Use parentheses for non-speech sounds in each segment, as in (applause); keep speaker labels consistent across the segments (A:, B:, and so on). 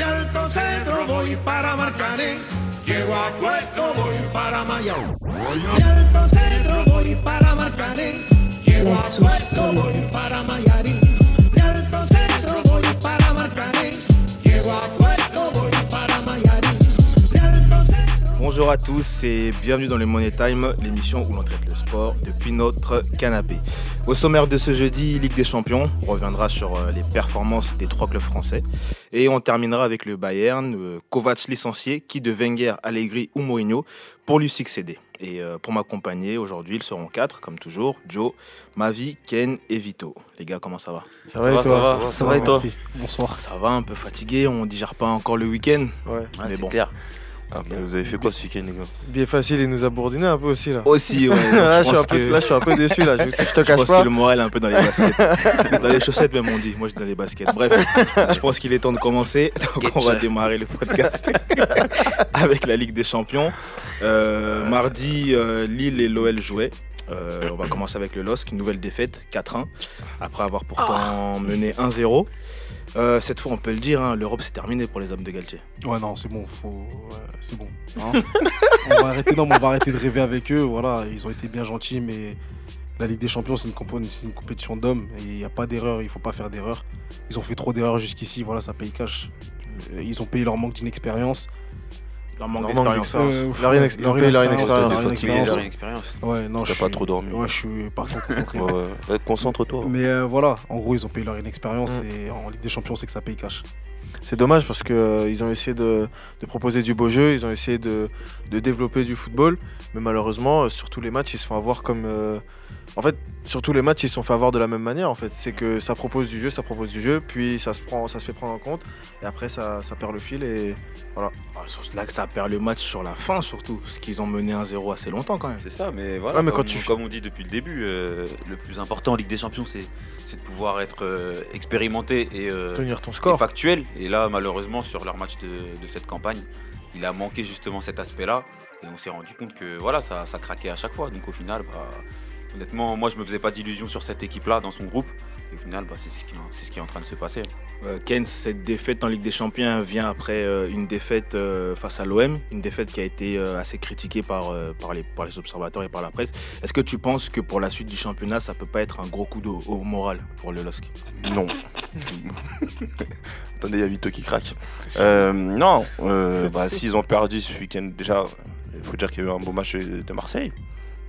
A: De Alto Centro voy para Marcané. Llego a Puerto, voy para Mayao. De Alto Centro voy para Marcané. Llego a Puerto, voy para Mayarín.
B: Bonjour à tous et bienvenue dans le Money Time, l'émission où l'on traite le sport depuis notre canapé. Au sommaire de ce jeudi, Ligue des Champions, on reviendra sur euh, les performances des trois clubs français et on terminera avec le Bayern, euh, Kovac licencié, qui de Wenger, Allegri ou Mourinho pour lui succéder. Et euh, pour m'accompagner aujourd'hui, ils seront quatre, comme toujours, Joe, Mavi, Ken et Vito. Les gars, comment ça va?
C: Ça va et toi?
D: Ça va et toi?
C: Merci. Bonsoir.
B: Ça va, un peu fatigué, on digère pas encore le week-end,
C: Ouais.
D: Ah,
B: mais
D: c'est
B: bon.
D: clair.
E: Ah, mais vous avez fait quoi ce week-end, les gars
C: Bien facile, il nous a bourdiné un peu aussi là.
B: Aussi, ouais. (laughs)
C: là,
B: je
C: je suis
B: pense
C: un peu,
B: que-
C: là, je suis un peu déçu là. Je, je te (laughs)
B: Je
C: cache
B: pense
C: pas.
B: que le moral est un peu dans les baskets. (laughs) dans les chaussettes même on dit. Moi je dis dans les baskets. Bref, je pense qu'il est temps de commencer. Donc on va démarrer le podcast avec la Ligue des Champions. Euh, mardi, euh, Lille et l'OL jouaient. Euh, on va commencer avec le LOSC, une nouvelle défaite, 4-1, après avoir pourtant mené 1-0. Euh, cette fois, on peut le dire, hein, l'Europe c'est terminé pour les hommes de Galtier.
F: Ouais, non, c'est bon, faut. ouais, c'est bon. hein. (laughs) on va arrêter, non, mais on va arrêter de rêver avec eux. Voilà, ils ont été bien gentils, mais la Ligue des Champions, c'est une, compétition d'hommes et il n'y a pas d'erreur, il faut pas faire d'erreur. Ils ont fait trop d'erreurs jusqu'ici, voilà, ça paye cash. Euh, Ils ont payé leur manque d'inexpérience.
B: Leur manque d'expérience.
C: Leur
F: inexpérience. Ouais, non, je
E: pas
F: suis-
E: trop dormi.
F: Ouais, je suis pas trop concentré.
E: Ouais, ouais. Ouais, Concentre-toi.
F: Mais euh, voilà, en gros, ils ont payé leur inexpérience
C: Mm.
F: et en Ligue des Champions, c'est que ça paye cash.
C: C'est dommage parce que euh, ils ont essayé de, de proposer du beau jeu, ils ont essayé de, de développer du football, mais malheureusement, euh, sur tous les matchs, ils se font avoir comme. euh, En fait, sur tous les matchs, ils se sont fait avoir de la même manière. En fait, c'est que ça propose du jeu, ça propose du jeu, puis ça se prend, ça se fait prendre en compte, et après ça, ça perd le fil et
B: Ah, c'est là que ça perd le match sur la fin surtout, parce qu'ils ont mené 1-0 assez longtemps quand même.
D: C'est ça, mais voilà.
C: Ouais, mais
D: comme,
C: quand tu-
D: comme on dit depuis le début, euh, le plus important en Ligue des Champions, c'est de pouvoir être euh, expérimenté et, euh,
C: tenir ton
D: et
C: score.
D: factuel. Et là, malheureusement, sur leur match de, de cette campagne, il a manqué justement cet aspect-là. Et on s'est rendu compte que voilà, ça, ça craquait à chaque fois. Donc au final, bah, honnêtement, moi, je me faisais pas d'illusions sur cette équipe-là dans son groupe. Et au final, bah, c'est ce, qui- c'est ce qui est en train de se passer.
B: Euh, Keynes, cette défaite en Ligue des Champions vient après euh, une défaite euh, face à l'OM, une défaite qui a été euh, assez critiquée par, euh, par, les, par les observateurs et par la presse. Est-ce que tu penses que pour la suite du championnat, ça peut pas être un gros coup de, au moral pour le LOSC
E: Non. (laughs) Attendez, il y a Vito qui craque. Euh, non, euh, bah, s'ils ont perdu ce week-end, déjà, il faut dire qu'il y a eu un beau match de Marseille.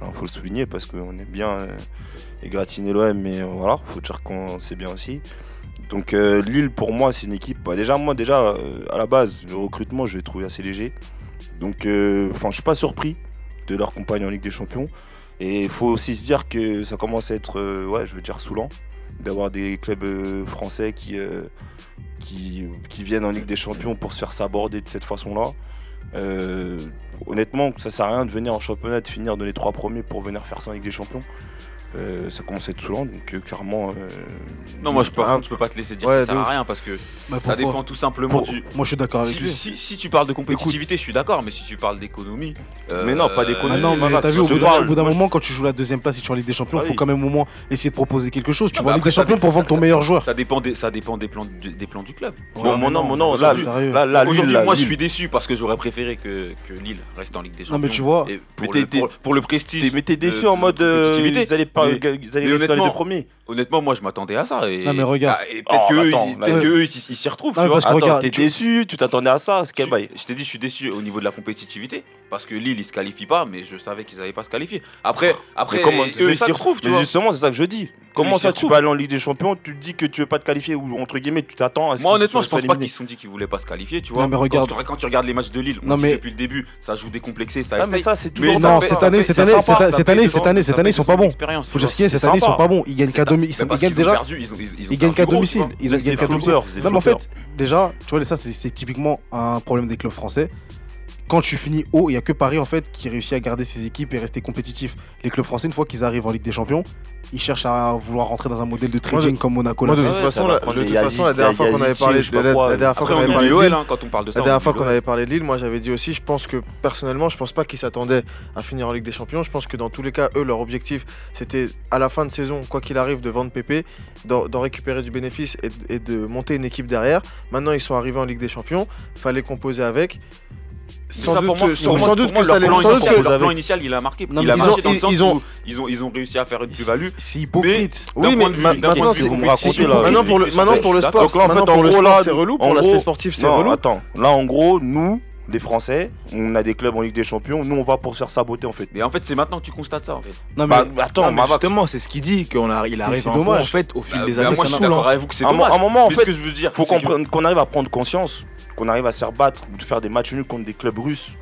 E: Il faut le souligner parce qu'on est bien euh, égratigné l'OM, mais euh, voilà, il faut dire qu'on sait bien aussi. Donc euh, Lille, pour moi, c'est une équipe. bah, déjà, moi, déjà, euh, à la base, le recrutement, je l'ai trouvé assez léger. Donc, euh, enfin, je suis pas surpris de leur compagne en Ligue des Champions. Et il faut aussi se dire que ça commence à être, euh, ouais, je veux dire, saoulant d'avoir des clubs euh, français qui, euh, qui, viennent en Ligue des Champions pour se faire s'aborder de cette façon-là. Euh, honnêtement, ça sert à rien de venir en championnat, de finir dans les trois premiers pour venir faire ça Ligue des Champions. Euh, ça commence à être saoulant, donc euh, clairement. euh,
D: Non, moi, je peux,
C: Ah.
D: je peux pas te laisser dire
C: Ouais,
D: que ça sert à rien parce que
F: Bah,
D: ça dépend tout simplement
F: Pour-
D: du.
F: Moi, je suis d'accord avec
D: Si,
F: lui.
D: si- si tu parles de compétitivité, je suis d'accord, mais si tu parles d'économie. euh,
E: Mais non, pas
F: Ah
E: d'économie.
F: non, mais t'as vu, au bout d'un
E: je-
F: moment, quand tu joues la deuxième place et tu es en Ligue des Champions, il
E: Ah
F: faut quand même au moins essayer de proposer quelque chose. Tu
D: Non,
F: vas en
D: mais
F: Ligue des Champions pour vendre ton meilleur joueur.
D: Ça dépend des, ça dépend des plans du, des plans du club.
E: Nom, mon nom, là,
F: aujourd'hui,
D: moi, je suis déçu parce que j'aurais préféré que, que Lille reste en Ligue des
F: Non,
D: Champions.
F: mais tu vois,
D: pour, le, prestige.
E: Mais t'es déçu en
D: de
E: mode.
D: compétitivité.
E: ils
D: Mais-
E: rester les
D: honnêtement,
E: deux premiers.
D: Honnêtement, moi, je m'attendais à ça. Et,
F: Non, mais regarde.
D: Ah, et peut-être
E: Oh,
D: qu'eux,
E: attends,
D: ils-
F: ouais.
D: s'y retrouvent.
F: Non,
D: tu vois.
F: parce que
E: Attends,
F: regarde,
E: t'es
F: tu-
E: déçu, tu t'attendais à ça, ce
D: Je t'ai dit, je suis déçu au niveau de la compétitivité parce que Lille, ils se qualifient pas, mais je savais qu'ils n'allaient pas se qualifier. Après, après
E: Mais comment
D: eux, ils s'y retrouvent, tu
E: mais
D: vois.
E: justement, c'est ça que je dis. Comment ça, tu peux aller en Ligue des Champions, tu te dis que tu veux pas te qualifier ou entre guillemets, tu t'attends à ce
D: Moi, honnêtement, je pense pas qu'ils se sont dit qu'ils voulaient pas se qualifier, tu vois.
F: Non, mais regarde.
D: Quand, tu- quand tu regardes les matchs de Lille,
F: Non, mais-
D: depuis le début, ça joue décomplexé, ça
E: Ah, mais ça, c'est toujours
D: Mais
E: ça.
F: Non, cette année, cette année, cette- année, cette année, cette année, ils sont
D: son
F: pas bons. Faut dire ce qu'il y a,
E: C'est
F: cette année, ils sont pas bons. Ils gagnent qu'à domi- ils gagnent déjà.
D: perdu, ils
F: gagnent qu'à domicile. Ils gagnent qu'à domicile. Non, mais en fait, déjà, tu vois, ça, c'est typiquement un problème des clubs français. Quand tu finis haut, il y a que Paris en fait qui réussit à garder ses équipes et rester compétitif. Les clubs français, une fois qu'ils arrivent en Ligue des Champions, ils cherchent à vouloir rentrer dans un modèle de trading comme Monaco
C: Moi, de toute
E: Ouais,
C: façon, la,
E: prendre
C: de
E: des
C: toute façon, la
E: Yazici,
C: dernière fois qu'on avait parlé de la,
E: quoi.
C: la dernière fois
D: Après,
C: qu'on
D: on
C: avait
D: oublie
C: parlé de Lille,
D: quand on parle de ça.
C: la
D: on
C: dernière fois
D: oublie
C: qu'on
D: l'OL.
C: avait parlé de Lille, moi j'avais dit aussi, je pense que personnellement, je pense pas qu'ils s'attendaient à finir en Ligue des Champions. Je pense que dans tous les cas, eux, leur objectif, c'était à la fin de saison, quoi qu'il arrive, de vendre Pépé, d'en récupérer du bénéfice et, de- et de monter une équipe derrière. Maintenant, ils sont arrivés en Ligue des Champions, fallait composer avec.
D: Mais
C: Sans
D: ça,
C: doute,
D: pour moi,
C: que-
D: pour
C: sans
D: moi,
C: doute
D: pour moi,
C: que ça
D: leur
C: les
D: plan initial-
C: que-
D: leur plan initial, il a marqué.
F: Non,
D: il
F: mais
D: a
F: ils
D: marqué
F: ont-
D: dans le
C: ils-
D: sens
C: ils ont-
D: où ils ont, ils ont réussi à faire une plus-value.
F: C'est hypocrite.
C: Oui, mais maintenant, c'est
D: pour
C: Maintenant
D: une
C: pour le, maintenant pour le sport,
E: en en
C: c'est relou.
E: en
C: Pour l'aspect sportif, c'est
E: Non,
C: relou.
E: attends. Là, en gros, nous, les Français, on a des clubs en Ligue des Champions. Nous, on va pour se faire saboter en fait.
D: Mais en fait, c'est maintenant que tu constates ça. En fait.
F: Non, mais
E: Bah, attends,
B: Non, mais justement, c'est ce qu'il dit, qu'il arrive
F: C'est-
B: arrive
F: dommage.
B: en fait, au fil
D: Bah,
B: des
D: bah,
B: années,
D: moi,
B: ça
D: je suis
B: saoule,
D: d'accord avec vous que c'est dommage.
E: à un moment, en
D: Mais
E: fait,
D: ce que je veux dire,
E: faut qu'on qu'on arrive à prendre conscience, qu'on arrive à se faire battre, de faire des matchs nuls contre des clubs russes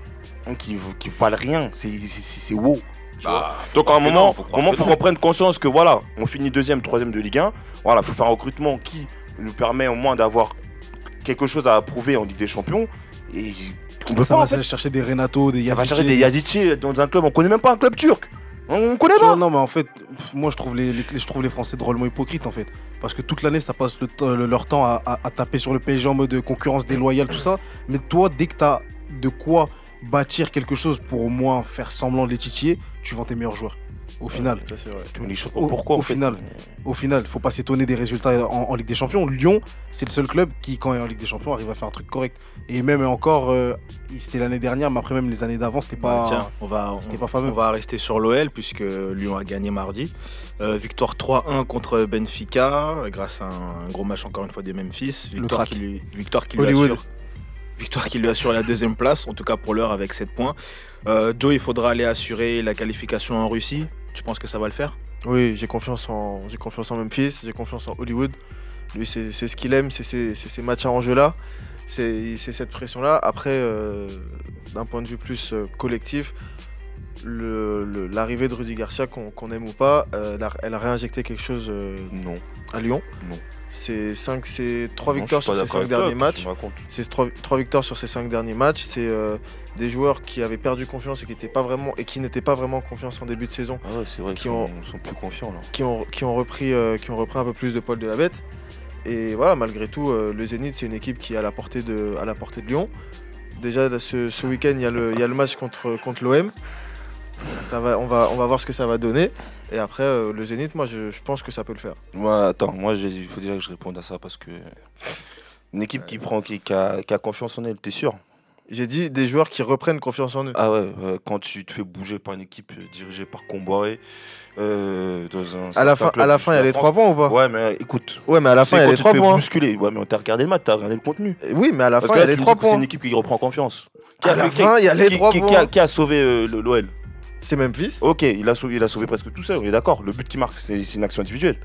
E: hein, qui, qui valent rien. C'est wow.
D: Bah,
E: Donc à un moment,
D: faut
E: il faut
D: non.
E: qu'on prenne conscience que voilà, on finit deuxième, troisième de Ligue 1. Voilà, faut faire un recrutement qui nous permet au moins d'avoir quelque chose à prouver en Ligue des Champions. Et on peut
F: ça
E: pas
F: va
E: en fait.
F: chercher des Renato, des
E: Ça va
F: Yazici.
E: chercher des Yazici dans un club, on connaît même pas un club turc. On connaît pas.
F: non, mais en fait, pff, moi je trouve les, les- je trouve les Français drôlement hypocrites en fait. Parce que toute l'année, ça passe le temps- le- leur temps à, à- à taper sur le PSG en mode concurrence déloyale, tout ça. Mais toi, dès que tu as de quoi bâtir quelque chose pour au moins faire semblant de les titiller, tu vends tes meilleurs joueurs. Au final.
C: Ça, c'est vrai.
F: Au-
E: Pourquoi
F: au
E: en fait
F: final. Au final, faut pas s'étonner des résultats en, en Ligue des Champions. Lyon, c'est le seul club qui, quand il est en Ligue des Champions, arrive à faire un truc correct. Et même encore, euh, c'était l'année dernière, mais après même les années d'avant, c'était
B: Bah,
F: pas.
B: tiens, on va,
F: c'était
B: on,
F: pas fameux.
B: on va rester sur l'OL puisque Lyon a gagné mardi. Euh, victoire 3-1 contre Benfica grâce à un, gros match encore une fois des Memphis. Victoire qui lui, victoire qui lui assure. Victoire qui lui assure la deuxième place, en tout cas pour l'heure avec 7 points. Euh, Joe, il faudra aller assurer la qualification en Russie. Tu penses que ça va le faire?
C: Oui, j'ai confiance en, j'ai confiance en Memphis, j'ai confiance en Hollywood. Lui, c'est c'est ce qu'il aime, c'est ces, c'est ces matchs à enjeu-là, c'est c'est cette pression-là. Après, euh, d'un point de vue plus euh, collectif, le- le- l'arrivée de Rudy Garcia, qu'on aime ou pas, euh, elle, a, elle a réinjecté quelque chose euh,
E: Non.
C: à Lyon.
E: Non.
C: C'est cinq- c'est trois
E: Non, je
C: victoires
E: suis pas
C: sur ces cinq derniers matchs. C'est trois, trois victoires sur ces cinq derniers matchs. C'est euh, des joueurs qui avaient perdu confiance et qui n'étaient pas vraiment et qui n'étaient pas vraiment en confiance en début de saison
E: Ah ouais, c'est vrai
C: Qui
E: qu'ils
C: ont-
E: sont, plus confiants là.
C: qui ont, qui ont, repris, euh, qui ont repris un peu plus de poil de la bête. Et voilà, malgré tout, euh, le Zénith, c'est une équipe qui est à la portée de, à la portée de Lyon. Déjà, ce, ce week-end, il y, a le- il y a le match contre, contre l'OM. Ça va, on, va, on va voir ce que ça va donner. Et après, euh, le Zénith, moi, je, je pense que ça peut le faire.
E: Attends, moi il faut déjà que je réponde à ça parce que une équipe qui prend, qui, qui a, qui a confiance en elle, t'es sûr?
C: J'ai dit des joueurs qui reprennent confiance en eux.
E: Ah ouais, euh, quand tu te fais bouger par une équipe euh, dirigée par Comboiré euh, dans un
C: à la fin, à la fin, il y a les trois points ou pas?
E: Ouais, mais écoute,
C: Ouais, mais à la fin, il y a les trois points.
E: bousculer. Ouais, mais t'as regardé le match, t'as regardé le contenu.
C: Oui, mais à la fin, il y a les trois
E: que c'est
C: points.
E: une équipe qui reprend confiance.
C: À la
E: qui-
C: fin, il y a les
E: qui-
C: trois
E: qui- qui
C: points.
E: a, qui a sauvé le- l'OL
C: C'est Memphis.
E: Ok, il a, sauvé, il a sauvé presque tout seul, on est d'accord. Le but qui marque, c'est c'est une action individuelle.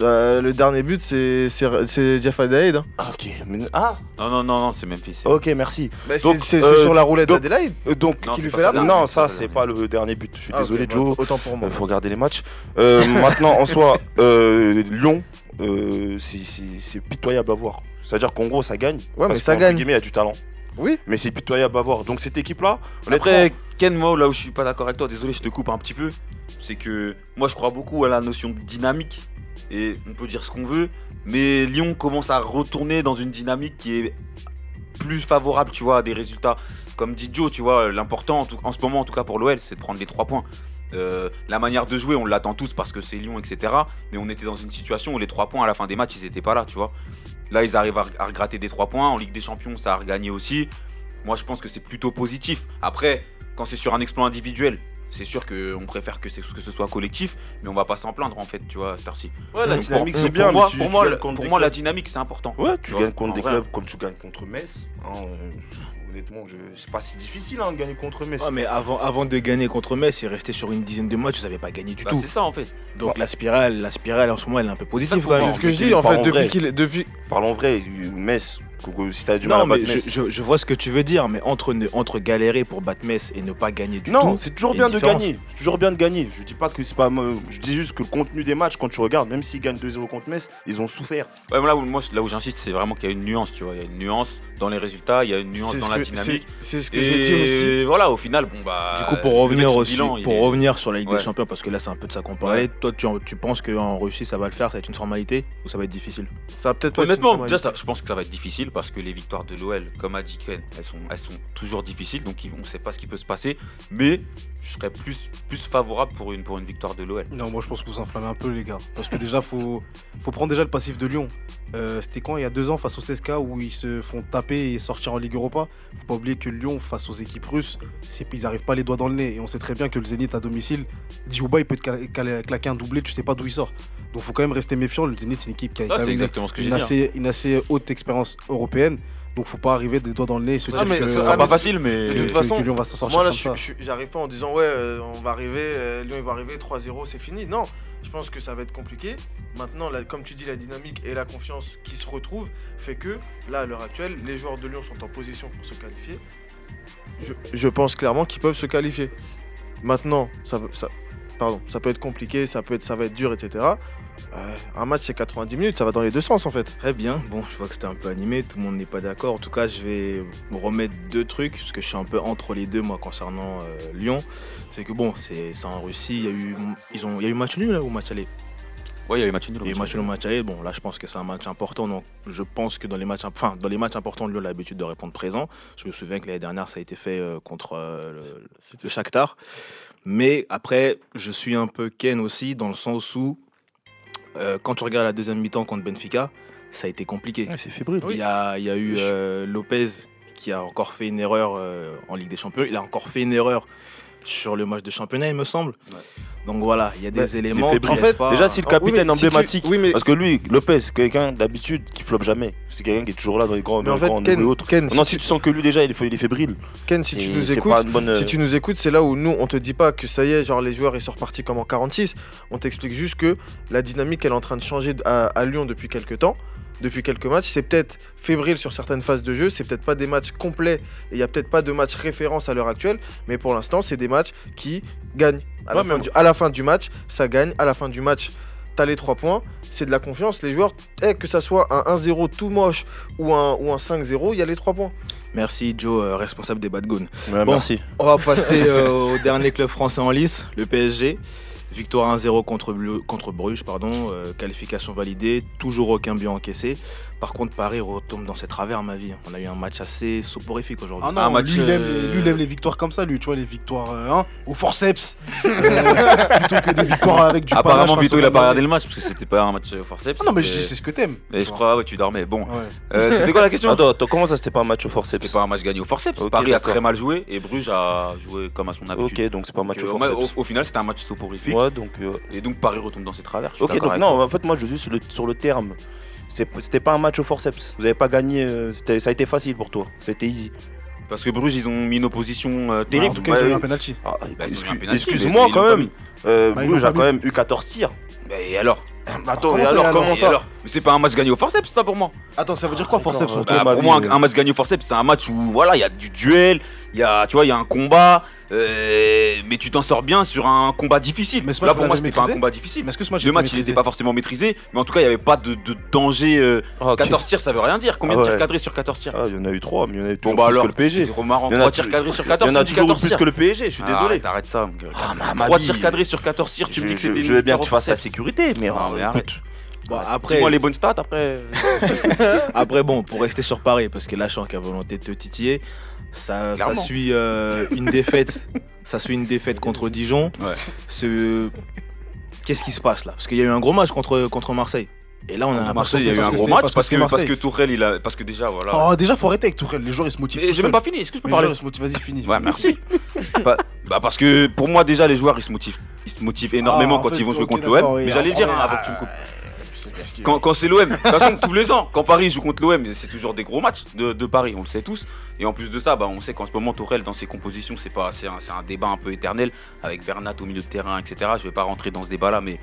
C: Euh, le dernier but, c'est c'est- c'est Jeff Adelaide. hein.
E: Ah, ok. mais- ah,
D: Non, non, non, non, c'est Memphis.
E: ok, merci.
C: Bah,
E: Donc,
C: c'est c'est
E: euh,
C: sur la roulette
E: donc-
C: d'Adelaide
E: Euh, donc,
D: Non,
C: qui
D: c'est
C: lui
D: pas
C: fait
D: ça.
C: la
E: non,
D: c'est
E: ça,
D: pas
E: c'est pas le dernier but. Je suis
C: Ah,
E: désolé,
C: ok,
E: Joe.
C: bah, Autant pour moi.
E: Il faut regarder les matchs. Euh, (laughs) maintenant, en soi, euh, Lyon, euh, c'est- c'est c'est pitoyable à voir. C'est-à-dire qu'en gros, ça gagne.
C: Ouais, mais
E: parce
C: ça
E: qu'entre
C: gagne.
E: guillemets, il y a du talent.
C: Oui.
E: Mais c'est pitoyable à voir. Donc, cette équipe-là,
D: Après, Ken, moi, là où je suis pas d'accord avec toi, désolé, je te coupe un petit peu, c'est que moi, je crois beaucoup à la notion de dynamique. Et on peut dire ce qu'on veut, mais Lyon commence à retourner dans une dynamique qui est plus favorable, tu vois, à des résultats. Comme dit Joe, tu vois, l'important, en, ce moment, en tout cas pour l'OL, c'est de prendre les trois points. Euh, la manière de jouer, on l'attend tous parce que c'est Lyon, etc. Mais on était dans une situation où les trois points à la fin des matchs, ils étaient pas là, tu vois. Là, ils arrivent à, à regratter des trois points. En Ligue des Champions, ça a regagné aussi. Moi, je pense que c'est plutôt positif. Après, quand c'est sur un exploit individuel, c'est sûr qu'on préfère que, c'est- que ce soit collectif, mais on va pas s'en plaindre en fait, tu vois, Starcy.
E: Ouais, la
D: Donc,
E: dynamique, c'est
D: pour
E: bien.
D: moi,
E: mais tu-
D: pour
E: tu
D: moi, pour moi, la dynamique, c'est important.
E: Ouais, tu
D: Tu vois,
E: gagnes contre des
D: vrai.
E: clubs comme tu gagnes contre Metz. hein, euh, honnêtement, je... c'est pas si difficile hein, de gagner contre Metz.
B: Ouais, mais avant, avant de gagner contre Metz et rester sur une dizaine de matchs, vous n'avez pas gagné du
D: Bah,
B: tout.
D: c'est ça en fait.
B: Donc la spirale, la spirale en ce moment, elle est un peu positive.
C: C'est ce que je dis en fait depuis
E: vrai.
C: qu'il est- depuis
E: Parlons vrai, Metz, Si t'as du mal
B: Non,
E: à battre
B: mais je,
E: Metz.
B: je- je vois ce que tu veux dire, mais entre, ne- entre galérer pour battre Metz et ne pas gagner du
E: Non,
B: tout.
E: c'est toujours bien de
B: différence.
E: gagner. C'est toujours bien de gagner. Je dis pas que c'est pas. Je dis juste que le contenu des matchs, quand tu regardes, même s'ils gagnent 2-0 contre Metz, ils ont souffert.
D: Ouais, mais là où, moi, là où j'insiste, c'est vraiment qu'il y a une nuance, tu vois. Il y a une nuance dans les résultats, il y a une nuance
C: C'est
D: dans la
C: que-
D: dynamique.
C: c'est- C'est ce que j'ai dit aussi.
D: Et voilà, au final, bon bah.
B: Du coup, pour revenir aussi,
D: bilan,
B: pour
D: est-
B: revenir sur la Ligue
D: Ouais.
B: des Champions, parce que là c'est un peu de ça qu'on parlait. Toi, tu, tu penses qu'en Russie ça va le faire, ça va être une formalité ou ça va être difficile?
C: Ça va peut-être pas être une
D: Honnêtement, déjà, ça- je pense que ça va être parce que les victoires de l'OL, comme a dit Ken, elles sont, toujours difficiles, donc on ne sait pas ce qui peut se passer. Mais je serais plus, plus favorable pour une, pour une victoire de l'OL.
F: Non, moi je pense que vous enflammez un peu, les gars. Parce que déjà, faut, faut prendre déjà le passif de Lyon. Euh, C'était quand? Il y a deux ans face au CSKA où ils se font taper et sortir en Ligue Europa. Faut pas oublier que Lyon, face aux équipes russes, c'est ils arrivent pas les doigts dans le nez. Et on sait très bien que le Zénith à domicile, Djouba, il peut te claquer un doublé, tu sais pas d'où il sort. Donc faut quand même rester méfiant. Le Zénith, c'est une équipe qui a
D: Ah,
F: quand même une,
D: hein.
F: assez, une assez haute expérience européenne. Donc faut pas arriver des doigts dans le nez et se dire que,
D: Ce
C: Ah,
D: sera pas facile, mais.
C: de toute façon,
F: Lyon va s'en sortir
C: Moi là, j'arrive pas en disant ouais, euh, on va arriver, euh, Lyon il va arriver 3-0, c'est fini. Non, je pense que ça va être compliqué. Maintenant, comme tu dis, la dynamique et la confiance qui se retrouvent fait que là, à l'heure actuelle, les joueurs de Lyon sont en position pour se qualifier. Je, je pense clairement qu'ils peuvent se qualifier. Maintenant, ça, ça, pardon, ça peut être compliqué, ça peut être, ça va être dur, etc. Euh, un match c'est 90 minutes, ça va dans les deux sens en fait.
B: Très bien, bon, je vois que c'était un peu animé, tout le monde n'est pas d'accord. En tout cas, je vais vous remettre deux trucs, parce que je suis un peu entre les deux, moi, concernant euh, Lyon. C'est que bon, c'est c'est en Russie, il y a eu, ils ont, il y a eu match nul là, ou match aller?
D: Ouais, il y a eu match nul.
B: Il y a eu match nul, match aller. Bon, là, je pense que c'est un match important, donc je pense que dans les matchs, enfin, dans les matchs importants, Lyon a l'habitude de répondre présent. Je me souviens que l'année dernière, ça a été fait euh, contre euh, le, le Shakhtar. Mais après, je suis un peu Ken aussi, dans le sens où, euh, quand tu regardes la deuxième mi-temps contre Benfica, ça a été compliqué.
E: c'est fébrile.
B: Il, y a, il y a eu euh, Lopez qui a encore fait une erreur euh, en Ligue des Champions. Il a encore fait une erreur sur le match de championnat, il me semble. Donc voilà, il y a des
E: Bah,
B: éléments. qui
E: En fait,
B: pas-
E: déjà, si le
C: Ah, oui,
E: capitaine
C: mais si tu-
E: emblématique.
C: oui, mais-
E: Parce que lui, Lopez, c'est quelqu'un d'habitude qui floppe jamais. C'est quelqu'un qui est toujours là dans les grands,
C: Mais
E: dans
C: en
E: les
C: fait,
E: grands
C: Ken,
E: et autres.
C: Ken,
E: Non,
C: si
E: si
C: tu-
E: tu sens que lui déjà, il est, il est fébrile.
C: Ken, si tu nous écoutes,
E: bonne,
C: Si tu nous écoutes, c'est là où nous, on te dit pas que ça y est, genre les joueurs ils sont repartis comme en 46. On t'explique juste que la dynamique elle est en train de changer à, à Lyon depuis quelques temps, depuis quelques matchs. C'est peut-être fébrile sur certaines phases de jeu, c'est peut-être pas des matchs complets et il y a peut-être pas de match référence à l'heure actuelle, mais pour l'instant, c'est des matchs qui gagnent. À, la fin du, à la fin du match, ça gagne. À la fin du match, t'as les 3 points. C'est de la confiance. Les joueurs, eh, que ça soit un 1-0 tout moche ou un, ou un 5-0, il y a les 3 points.
B: Merci Joe, euh, responsable des Bad Goon.
E: Ouais,
B: Bon.
E: Merci.
B: On va passer euh, au dernier club français en lice, le PSG. Victoire 1-0 contre, contre Bruges, pardon, euh, qualification validée, toujours aucun but encaissé. Par contre, Paris retombe dans ses travers, ma vie. On a eu un match assez soporifique aujourd'hui.
F: Ah non,
D: Un match,
F: lui, il aime,
D: euh,
F: les- lui, il aime les victoires comme ça, lui, tu vois, les victoires euh, hein, au forceps. (laughs) Euh, plutôt que des victoires avec du
D: Apparemment, Vito, il a
F: au
D: pas regardé le match parce que c'était pas un match forceps.
F: Ah non, mais je dis, c'est ce que t'aimes.
D: Mais je crois, ouais, tu dormais. Bon,
F: Ouais.
D: Euh, c'était quoi la question
E: Attends, attends, comment ça c'était pas un match au forceps
D: C'était pas un match gagné au forceps. Paris a très mal joué et Bruges a joué comme à son habitude.
E: Ok, donc c'est pas un match
D: Donc,
E: au forceps.
D: au, au final, c'était un match soporifique.
E: Donc. euh,
D: Et donc, Paris retombe dans ses travers. je
E: Ok, donc non,
D: toi.
E: en fait, moi je suis sur le, sur le terme. C'est- C'était pas un match au forceps. Vous avez pas gagné. euh, c'était- ça a été facile pour toi. C'était easy.
D: Parce que Bruges, ils ont mis une opposition euh,
F: En
D: terrible.
F: tout cas, ils ont
E: Ouais,
F: eu un penalty.
E: Ah,
D: Bah,
E: Excuse-moi quand même. Euh,
F: Bah,
E: Bruges a quand même eu 14 tirs.
D: Mais alors
E: Attends,
F: comment
E: et
F: ça,
E: alors,
F: alors
E: comment
D: Et
E: ça
D: alors Mais c'est pas un match gagné au forceps, ça pour moi.
F: Attends, ça veut dire quoi, forceps pour
D: Bah, pour moi, un, un match gagné au forceps, c'est un match où voilà, il y a du duel, il y a, tu vois, il y a un combat, euh, mais tu t'en sors bien sur un combat difficile.
F: Mais ce
D: Là pour moi, c'était pas un combat difficile.
F: Mais que ce match
D: Le match, il n'était pas forcément maîtrisé, mais en tout cas, il n'y avait pas de, de danger. euh,
E: Ah, ok.
D: 14 tirs, ça veut rien dire. Combien
E: Ah
D: de tirs
E: ouais.
D: cadrés sur 14 tirs
E: Ah, il y en a eu 3, mais il y en a eu
D: Bon
E: toujours
D: bah
E: plus
D: alors,
E: que le PSG.
D: c'est trop marrant.
E: Il y en a
D: 3 tirs cadrés sur
E: Il
D: 14
E: y en a toujours eu
D: 14
E: plus
D: tirs.
E: que le PSG, je suis
D: Ah,
E: désolé.
D: arrête, Arrête ça, mon gars.
E: Ah, mais à ma
D: 3
E: vie,
D: tirs cadrés sur 14 tirs, tu me dis que c'était
E: je veux bien que tu fasses la sécurité, mais, euh,
D: arrête.
B: Bon, après,
D: Dis-moi les bonnes stats après. (laughs)
B: après, bon, pour rester sur Paris, parce que là, je sens qu'il y a volonté de te titiller, ça, suit euh, une défaite. (laughs) ça suit une défaite contre Dijon.
D: Ouais.
B: Ce... Qu'est-ce qui se passe là? Parce qu'il y a eu un gros match contre, contre Marseille. Et là, on a
D: Marseille, il y a eu un gros match
F: parce que
D: parce que, parce
F: Marseille.
D: que Tourelle, il a. Parce que déjà, voilà.
F: Oh, déjà, faut arrêter avec Tourelle. Les joueurs, ils se motivent.
D: J'ai même pas fini, est-ce que je peux
F: les
D: parler?
F: joueurs, ils se motivent. Vas-y, finis.
D: Ouais, merci. (laughs) Bah, bah, parce que pour moi, déjà, les joueurs, ils se motivent, ils se motivent énormément
F: Ah,
D: quand
F: fait,
D: ils vont jouer contre l'OM.
F: oui.
D: Mais j'allais le dire
F: Ah,
D: hein, avant que tu me
F: ah,
D: coupes. Quand, c'est l'OM, de toute façon, tous les ans, quand Paris joue contre l'OM, c'est toujours des gros matchs de, Paris, on le sait tous. Et en plus de ça, bah, on sait qu'en ce moment, Tourelle, dans ses compositions, c'est un, débat un peu éternel avec Bernat au milieu de terrain, etc. Je vais pas rentrer dans ce débat-là, mais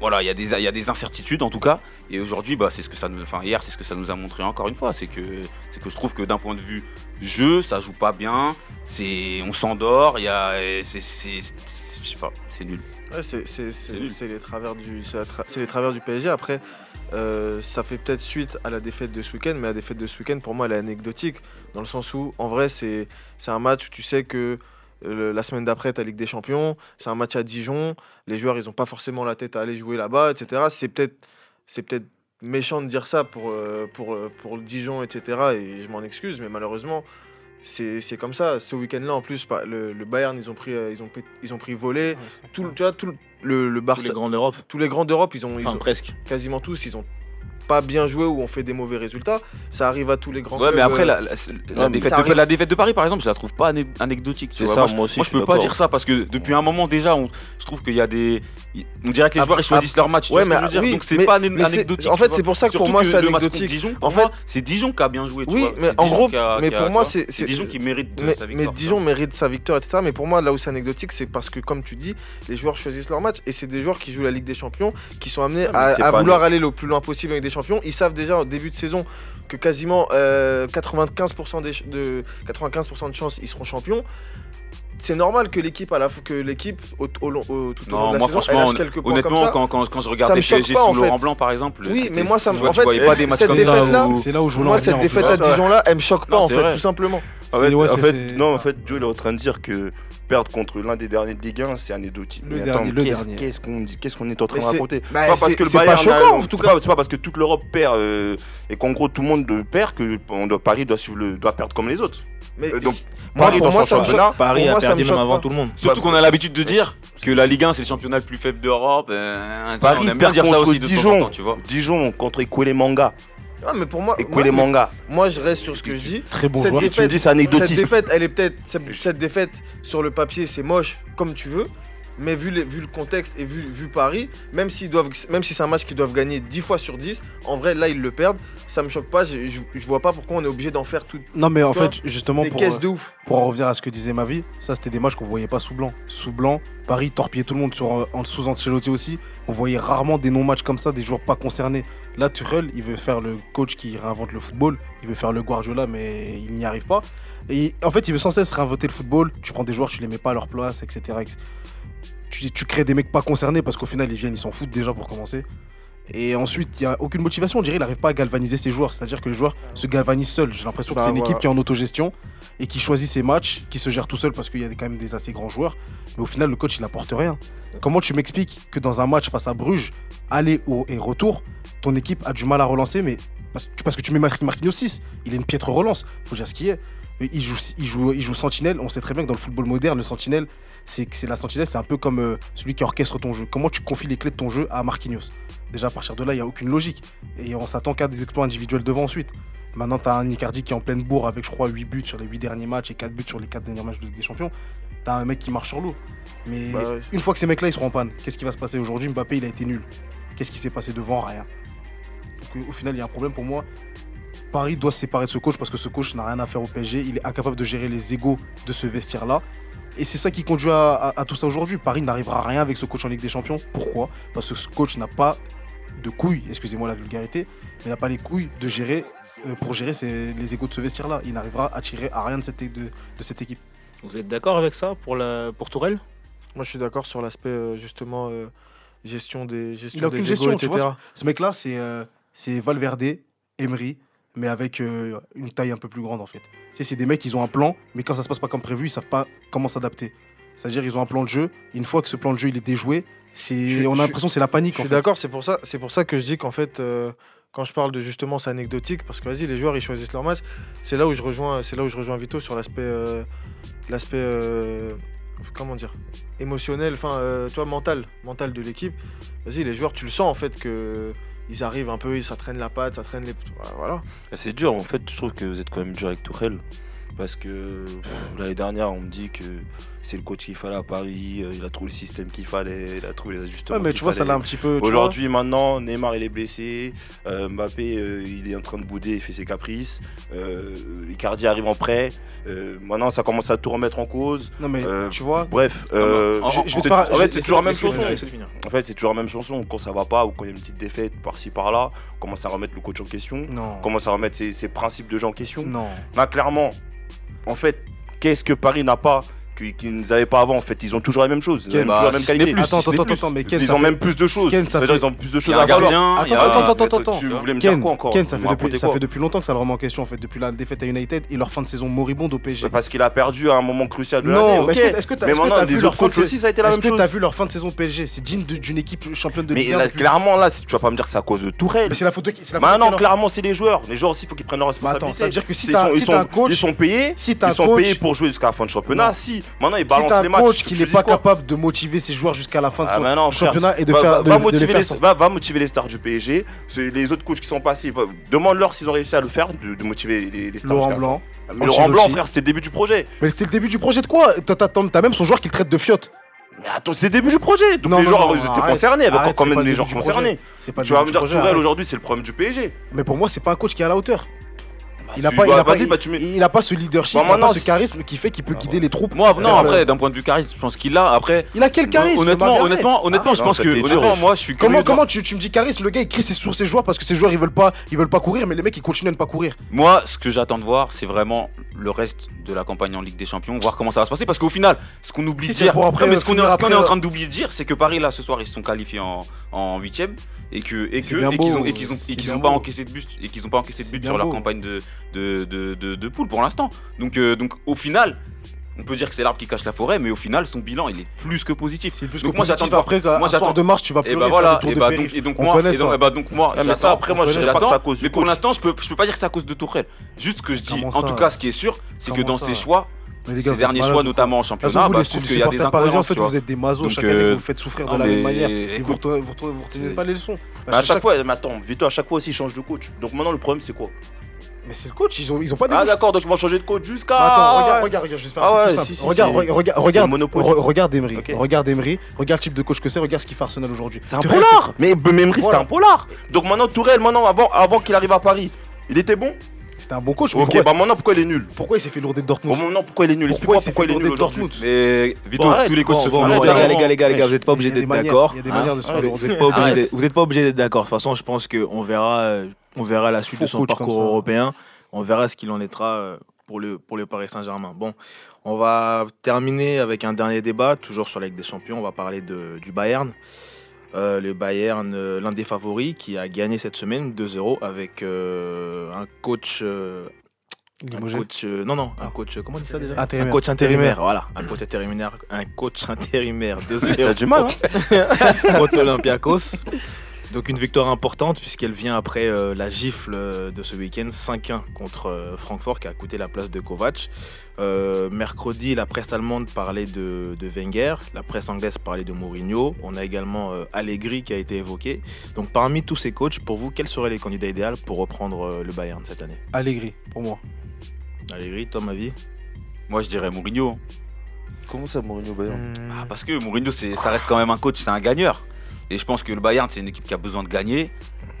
D: voilà, il y, a des- incertitudes en tout cas. Et aujourd'hui, bah, c'est ce que ça nous, hier, c'est ce que ça nous a montré encore une fois, c'est que, je trouve que d'un point de vue jeu, ça joue pas bien. On s'endort. Je sais pas, c'est nul.
C: Ouais, c'est- les travers du tra- les travers du PSG. Après, euh, ça fait peut-être suite à la défaite de ce week-end, mais la défaite de ce week-end pour moi elle est anecdotique dans le sens où en vrai c'est c'est un match où tu sais que euh, la semaine d'après tu as Ligue des Champions, c'est un match à Dijon, les joueurs ils ont pas forcément la tête à aller jouer là-bas, etc. C'est peut-être c'est peut-être méchant de dire ça pour euh, pour euh, pour le Dijon, etc. Et je m'en excuse, mais malheureusement c'est c'est comme ça. Ce week-end-là en plus, pas- le, le Bayern ils ont pris euh, ils ont pris, ils ont pris voler tout, le- tu vois, tout le, le, le
B: Tous
C: Barça,
B: les grands d'Europe.
C: tous les grands d'Europe, ils ont, ils
B: Enfin,
C: ont-
B: presque.
C: quasiment tous, ils ont pas bien joué ou ont fait des mauvais résultats. Ça arrive à tous les grands
D: Ouais,
C: clubs.
D: mais après,
C: euh,
D: la, la- la
E: mais
D: défaite de,
C: arrive.
D: la défaite de Paris, par exemple, je la trouve pas anecdotique.
E: C'est ça,
D: moi,
E: aussi,
D: moi,
E: je
D: je peux pas dire ça parce que depuis un moment déjà, on- je trouve qu'il y a des. On dirait que les
C: Après-
D: joueurs ils choisissent leur match. tu
C: ouais,
D: vois ce que
C: mais
D: je veux dire
C: oui,
D: Donc c'est
C: mais-
D: pas
C: mais
D: anecdotique.
C: en fait, c'est pour ça que pour
D: Surtout
C: moi, c'est
D: le match contre
C: anecdotique.
D: Dijon,
C: En fait-
D: c'est Dijon qui a bien joué. tu
C: Oui,
D: vois.
C: mais en gros, mais pour moi, c'est-
D: Dijon qui mérite de
C: mais,
D: sa
C: mais
D: victoire.
C: Dijon mérite sa victoire, etc. Mais pour moi, là où c'est anecdotique, c'est parce que, comme tu dis, les joueurs choisissent leur match et c'est des joueurs qui jouent la Ligue des Champions, qui sont amenés
E: Ah, mais
C: à, vouloir aller le plus loin possible avec des champions. Ils savent déjà au début de saison que quasiment euh, 95% des, ch- de 95% de chances ils seront champions. C'est normal que l'équipe à la f- que l'équipe au, au long- au- tout au long
D: Non,
C: de la
D: moi
C: saison,
D: franchement,
C: elle lâche quelques points
D: honnêtement,
C: comme ça.
D: quand, quand, quand je
C: me choque
D: PSG sous
C: en
D: Laurent
C: fait.
D: Blanc par exemple,
C: Oui, mais moi, ça me- en fait,
D: voyais pas des matchs
C: cette
D: ça.
F: là, c'est là où je voulais
C: Moi,
F: en venir,
C: cette défaite à Dijon-là, elle me choque pas en fait, tout simplement.
E: En fait,
F: c'est-
E: non, en fait, Joe il est en train de dire que perdre contre l'un des derniers de Ligue 1, c'est anecdotique.
F: Le
E: Mais
F: dernier, le
E: qu'est-ce
F: dernier.
E: qu'est-ce qu'on dit, qu'est-ce qu'on est en train
C: Mais
E: de raconter
C: bah,
E: C'est pas parce que le
C: c'est pas
E: Bayern,
C: choquant,
E: a-
C: en tout
E: c'est
C: cas.
E: pas- c'est pas parce que toute l'Europe perd euh, et qu'en gros tout le monde perd que on doit, Paris doit, suivre le- doit perdre comme les autres.
C: Mais
E: Euh, donc, Paris dans
C: moi,
E: son championnat,
C: choque.
B: Paris a perdu
C: me
B: même avant
C: pas.
B: tout le monde.
D: Surtout qu'on a l'habitude de dire que la Ligue 1 c'est le championnat le plus faible d'Europe. euh,
E: Paris
D: on aime bien
E: perd
D: dire ça
E: contre
D: aussi de
E: Dijon.
D: temps, tu vois.
E: Dijon contre Manga.
C: Ah, mais pour moi, moi,
E: Ekwele Manga.
C: moi, je reste sur ce que je dis.
F: Très bon
C: Cette
F: joueur.
E: Et tu me dis c'est
C: Cette
E: anecdotique.
C: défaite, elle est peut-être cette, cette défaite sur le papier, c'est moche comme tu veux, mais vu, les- vu le contexte et vu, vu Paris, même doivent, même si c'est un match qu'ils doivent gagner 10 fois sur 10, en vrai là ils le perdent. Ça me choque pas. Je, je, je vois pas pourquoi on est obligé d'en faire toutes
F: Non, mais en fait, justement,
C: des
F: pour,
C: caisses de ouf.
F: pour en revenir à ce que disait Mavi, ça c'était des matchs qu'on voyait pas sous blanc. Sous blanc, Paris torpillait tout le monde sur, en sous Ancelotti aussi. On voyait rarement des non-matchs comme ça, des joueurs pas concernés. Là, Tuchel, il veut faire le coach qui réinvente le football. Il veut faire le Guardiola, mais il n'y arrive pas. Et en fait, il veut sans cesse réinventer le football. Tu prends des joueurs, tu les mets pas à leur place, etc. etc. Tu, tu crées des mecs pas concernés parce qu'au final, ils viennent, ils s'en foutent déjà pour commencer. Et ensuite, il n'y a aucune motivation. On dirait qu'il n'arrive pas à galvaniser ses joueurs. C'est-à-dire que les joueurs se galvanisent seuls. J'ai l'impression que
C: Bah,
F: c'est une
C: voilà.
F: équipe qui est en autogestion et qui choisit ses matchs, qui se gère tout seul parce qu'il y a quand même des assez grands joueurs. Mais au final, le coach, il apporte rien. Comment tu m'expliques que dans un match face à Bruges, aller et retour, ton équipe a du mal à relancer, mais parce, que tu mets Mar- Marquinhos 6, il a une piètre relance. faut dire ce qui est. Il joue, il, joue, il joue sentinelle. On sait très bien que dans le football moderne, le sentinelle, c'est la sentinelle, c'est un peu comme euh, celui qui orchestre ton jeu. Comment tu confies les clés de ton jeu à Marquinhos? Déjà, à partir de là, il n'y a aucune logique. Et on s'attend qu'à des exploits individuels devant ensuite. Maintenant, tu as un Icardi qui est en pleine bourre avec, je crois, 8 buts sur les 8 derniers matchs et 4 buts sur les 4 derniers matchs de- des champions. Tu as un mec qui marche sur l'eau. Mais
C: Bah ouais.
F: une fois que ces mecs-là, ils seront en panne, qu'est-ce qui va se passer aujourd'hui? Mbappé, il a été nul. Qu'est-ce qui s'est passé devant? Rien. Donc, au final, il y a un problème pour moi. Paris doit se séparer de ce coach parce que ce coach n'a rien à faire au PSG. Il est incapable de gérer les égaux de ce vestiaire-là. Et c'est ça qui conduit à, à- à tout ça aujourd'hui. Paris n'arrivera à rien avec ce coach en Ligue des Champions. Pourquoi? Parce que ce coach n'a pas de couilles, excusez-moi la vulgarité, mais n'a pas les couilles de gérer, euh, pour gérer ses- les égaux de ce vestiaire-là. Il n'arrivera à tirer à rien de cette, de, de cette équipe.
B: Vous êtes d'accord avec ça pour, la, pour Tourelle?
C: Moi, je suis d'accord sur l'aspect euh, justement euh, gestion des gestion
F: Il
C: des égos,
F: gestion, tu
C: etc.
F: vois. Ce mec-là, c'est euh, c'est Valverde, Emery, mais avec euh, une taille un peu plus grande en fait. C'est des mecs, ils ont un plan, mais quand ça se passe pas comme prévu, ils savent pas comment s'adapter. C'est-à-dire, ils ont un plan de jeu, et une fois que ce plan de jeu il est déjoué, c'est on a l'impression que c'est la panique.
C: Je
F: en
C: suis d'accord, c'est pour ça, c'est pour ça que je dis qu'en fait, euh, quand je parle de justement c'est anecdotique, parce que vas-y, les joueurs ils choisissent leur match. C'est là où je rejoins, c'est là où je rejoins Vito sur l'aspect, euh, l'aspect, comment dire, émotionnel, enfin, tu vois, mental, mental de l'équipe. Vas-y, les joueurs, tu le sens en fait que ils arrivent un peu, ça traîne la patte, ça traîne les, voilà.
E: C'est dur, en fait, je trouve que vous êtes quand même dur avec Tourelle. Parce que l'année dernière, on me dit que c'est le coach qu'il fallait à Paris, euh, il a trouvé le système qu'il fallait, il a trouvé les ajustements.
F: Ouais, mais tu vois, ça l'a un petit peu.
E: Aujourd'hui, maintenant, Neymar il est blessé, euh, Mbappé euh, il est en train de bouder, il fait ses caprices, euh, Icardi arrive en prêt, euh, maintenant ça commence à tout remettre en cause.
F: Non, mais
E: Euh,
F: tu vois.
E: Bref, euh,
D: en-
F: je- je vais
E: c'est-
F: te faire-
E: en
F: je-
E: fait c'est toujours la même chanson. En fait c'est toujours la même chanson. Quand ça va pas ou quand il y a une petite défaite par-ci par-là, on commence à remettre le coach en question,
F: Non.
E: on commence à remettre ses, ses principes de jeu en question.
F: Non.
E: Là, clairement, en fait, qu'est-ce que Paris n'a pas qu'ils qu'ils n'avaient pas avant En fait, ils ont toujours la même chose. Ils ont toujours la
D: bah,
E: même qualité.
D: plus,
F: Attends,
D: si ce n'est
F: attends,
D: plus.
F: attends, mais Ken,
E: Ils ont
F: fait-
E: même plus de choses.
F: Ken, ça
E: C'est-à-dire,
F: fait-
E: Ils ont plus de choses à
D: un
E: valoir.
D: gardien, il y a-
F: Attends, attends, attends,
E: Tu
F: attends.
E: voulais me dire quoi encore
F: Ken, ça fait, depuis,
E: racontez
F: ça
E: quoi
F: fait depuis longtemps que ça le remet en question en fait, depuis la défaite à United et leur fin de saison moribonde au PSG.
E: Parce qu'il a perdu à un moment crucial de
F: Non,
E: l'année.
F: mais
E: ok.
F: est-ce que- est-ce que
E: Mais
F: est-ce que
E: maintenant,
F: leur
E: autres coachs aussi, ça a été la
F: Est-ce
E: même
F: que
E: chose.
F: t'as vu leur fin de saison PSG C'est digne d'une équipe championne de
E: Mais
F: Ligue 1
E: là,
F: depuis-
E: clairement, là, si- tu vas pas me dire que c'est à cause de Tourelle.
F: Mais c'est la faute de qui? C'est la faute
E: Bah
F: de
E: non, clairement, c'est les joueurs. Les joueurs aussi, il faut qu'ils prennent leur
F: Bah attends,
E: responsabilité.
F: ça veut dire que si t'as un coach,
E: Ils sont payés. Ils sont payés pour jouer jusqu'à la fin de championnat.
F: Non.
E: Si, maintenant, balancent
F: t'as
E: les
F: un
E: matchs.
F: coach qui n'est pas capable de motiver ses joueurs jusqu'à la fin de
E: Ah,
F: son
E: non, frère,
F: championnat et de
E: va-
F: faire
E: va-
F: de-
E: va
F: de
E: motiver
F: les
E: va- va motiver les stars du PSG. Les autres coachs qui sont passés, demande-leur s'ils ont réussi à le faire, de, de motiver les, les stars.
F: Laurent Blanc.
E: Mais Laurent Blanc, frère, c'était le début du projet.
F: Mais c'était le début du projet de quoi? T'as- même son joueur qui le traite de fiotte.
E: Mais attends, c'est le début du projet. Donc
F: Non,
E: les
F: non,
E: joueurs
F: non,
E: ils étaient
F: arrête,
E: concernés, avec
F: arrête,
E: quand même les
F: du
E: concernés.
F: Pas
E: Tu vas me dire Tourelle aujourd'hui, c'est le problème du PSG.
F: Mais pour moi, c'est pas un coach qui est à la hauteur. Il a
E: tu-
F: pas, il
E: bah,
F: a pas,
E: bah, tu mets-
F: il- a pas ce leadership,
E: Bah,
F: il a
E: maintenant,
F: pas ce charisme qui fait qu'il peut guider les troupes.
D: Moi, non,
F: le-
D: après, d'un point de vue charisme, je pense qu'il l'a. Après,
F: Il a quel charisme
D: honnêtement, honnêtement, honnêtement, je
E: non,
D: pense que, honnêtement, moi, je suis
F: Comment, comment tu, tu me dis charisme Le gars il crie c'est sur ses joueurs parce que ses joueurs ils veulent pas, ils veulent pas courir, mais les mecs ils continuent à ne pas courir.
D: Moi, ce que j'attends de voir, c'est vraiment le reste de la campagne en Ligue des Champions, voir comment ça va se passer. Parce qu'au final, ce qu'on oublie de
F: c'est
D: dire,
F: pour après
D: non, mais ce qu'on est,
F: finir
D: ce qu'on est en
F: euh,
D: train d'oublier de dire, c'est que Paris là ce soir ils se sont qualifiés en en huitième et que et qu'ils ont et qu'ils ont
F: c'est
D: et qu'ils
F: bien
D: ont pas encaissé de but et qu'ils ont pas encaissé de but sur leur
F: beau.
D: campagne de de de de, de poule pour l'instant. Donc euh, donc au final. On peut dire que c'est l'arbre qui cache la forêt, mais au final, son bilan, il est plus que positif.
F: C'est plus
D: Donc
F: que
D: moi, j'attends
F: positif
D: de voir-
F: après
D: moi, j'attends-
F: de mars tu vas
D: Et
F: pleurer
D: bah
F: faire
D: voilà,
F: des tours
D: et bah donc, et donc
F: On
D: moi,
F: connaît
D: et donc,
F: ça.
D: et bah donc moi,
E: Ah, mais ça, après, moi,
D: J'attends,
E: c'est à cause
D: mais pour l'instant, je peux, je peux pas dire que c'est à cause de Tourelle. Juste ce que je dis,
F: Comment
D: en
F: ça
D: tout cas, ce qui est sûr, c'est que dans
F: ça
D: ses choix,
F: les gars,
D: derniers choix, notamment en championnat,
F: vous,
D: bah,
F: les
D: je trouve
F: les
D: qu'il y a des
F: parisiens, en fait, vous êtes des mazos.
D: Donc,
F: Chaque année,
D: euh,
F: vous vous faites souffrir de la même manière. Et vous
D: écoute,
F: retenez- pas les leçons.
E: À chaque fois, mais attends, Vito, à chaque fois aussi, il change de coach. Donc maintenant, le problème, c'est quoi
F: Mais c'est le coach, ils ont, ils ont pas des
E: Ah, d'accord, donc ils vont changer de coach jusqu'à.
F: Attends, regarde, regarde, regarde, je vais faire
E: Ah
F: un truc
E: ouais,
F: tout simple.
E: si, si,
F: regarde, regarde, regarde, re- regarde Emery, regarde Emery, regarde le type de coach que c'est, regarde ce qu'il fait Arsenal aujourd'hui.
E: C'est un
F: Tourelle,
E: polar Mais Memri, c'était un polar Donc maintenant, Tourelle, maintenant, avant, avant qu'il arrive à Paris, il était bon?
F: C'était un bon coach,
E: Ok,
F: pourquoi,
E: bah maintenant, pourquoi il est nul?
F: Pourquoi il s'est fait lourder de
E: Bon,
F: Dortmund
E: maintenant, pourquoi il est nul?
F: Pourquoi
E: Explique-moi
F: il s'est
E: pourquoi
F: fait
E: il est nul
F: lourder de. Dortmund
D: Mais Vito,
B: Bon,
D: tous les coachs
B: bon,
D: se font lourder.
B: les gars, les gars, les gars, les gars, vous n'êtes pas obligés
F: Il y a des
B: d'être
F: manières-
B: d'accord.
F: Il y a des
B: hein.
F: manières de se faire
E: Arrête.
B: Vous
F: lourder.
B: n'êtes pas obligé
D: Arrête.
B: d'être- vous êtes pas obligé d'être d'accord. De toute façon, je pense qu'on verra, euh, on verra la suite
F: Faux
B: de son parcours européen. On verra ce qu'il en être euh, pour le, pour le Paris Saint-Germain. Bon, on va terminer avec un dernier débat, toujours sur la Ligue des Champions. On va parler de, du Bayern. Euh, le Bayern, euh, l'un des favoris, qui a gagné cette semaine 2-0 avec euh, un coach. un coach non, non, un
F: Ah.
B: coach. Comment on dit ça déjà
F: Intérimaire.
B: Un coach intérimaire. Voilà, un coach intérimaire. Un coach (laughs) intérimaire.
E: Il
B: 2-0
E: a du mal, hein (laughs)
B: contre l'Olympiakos. Donc une victoire importante puisqu'elle vient après euh, la gifle euh, de ce week-end 5-1 contre euh, Francfort qui a coûté la place de Kovac. Euh, mercredi, la presse allemande parlait de, de Wenger, la presse anglaise parlait de Mourinho. On a également euh, Allegri qui a été évoqué. Donc parmi tous ces coachs, pour vous, quels seraient les candidats idéaux pour reprendre euh, le Bayern cette année?
F: Allegri, pour moi.
B: Allegri, Tom, avis?
D: Moi, je dirais Mourinho.
E: Comment ça, Mourinho Bayern?
D: Ah, parce que Mourinho, c'est- ça reste quand même un coach, c'est un gagneur. Et je pense que le Bayern, c'est une équipe qui a besoin de gagner.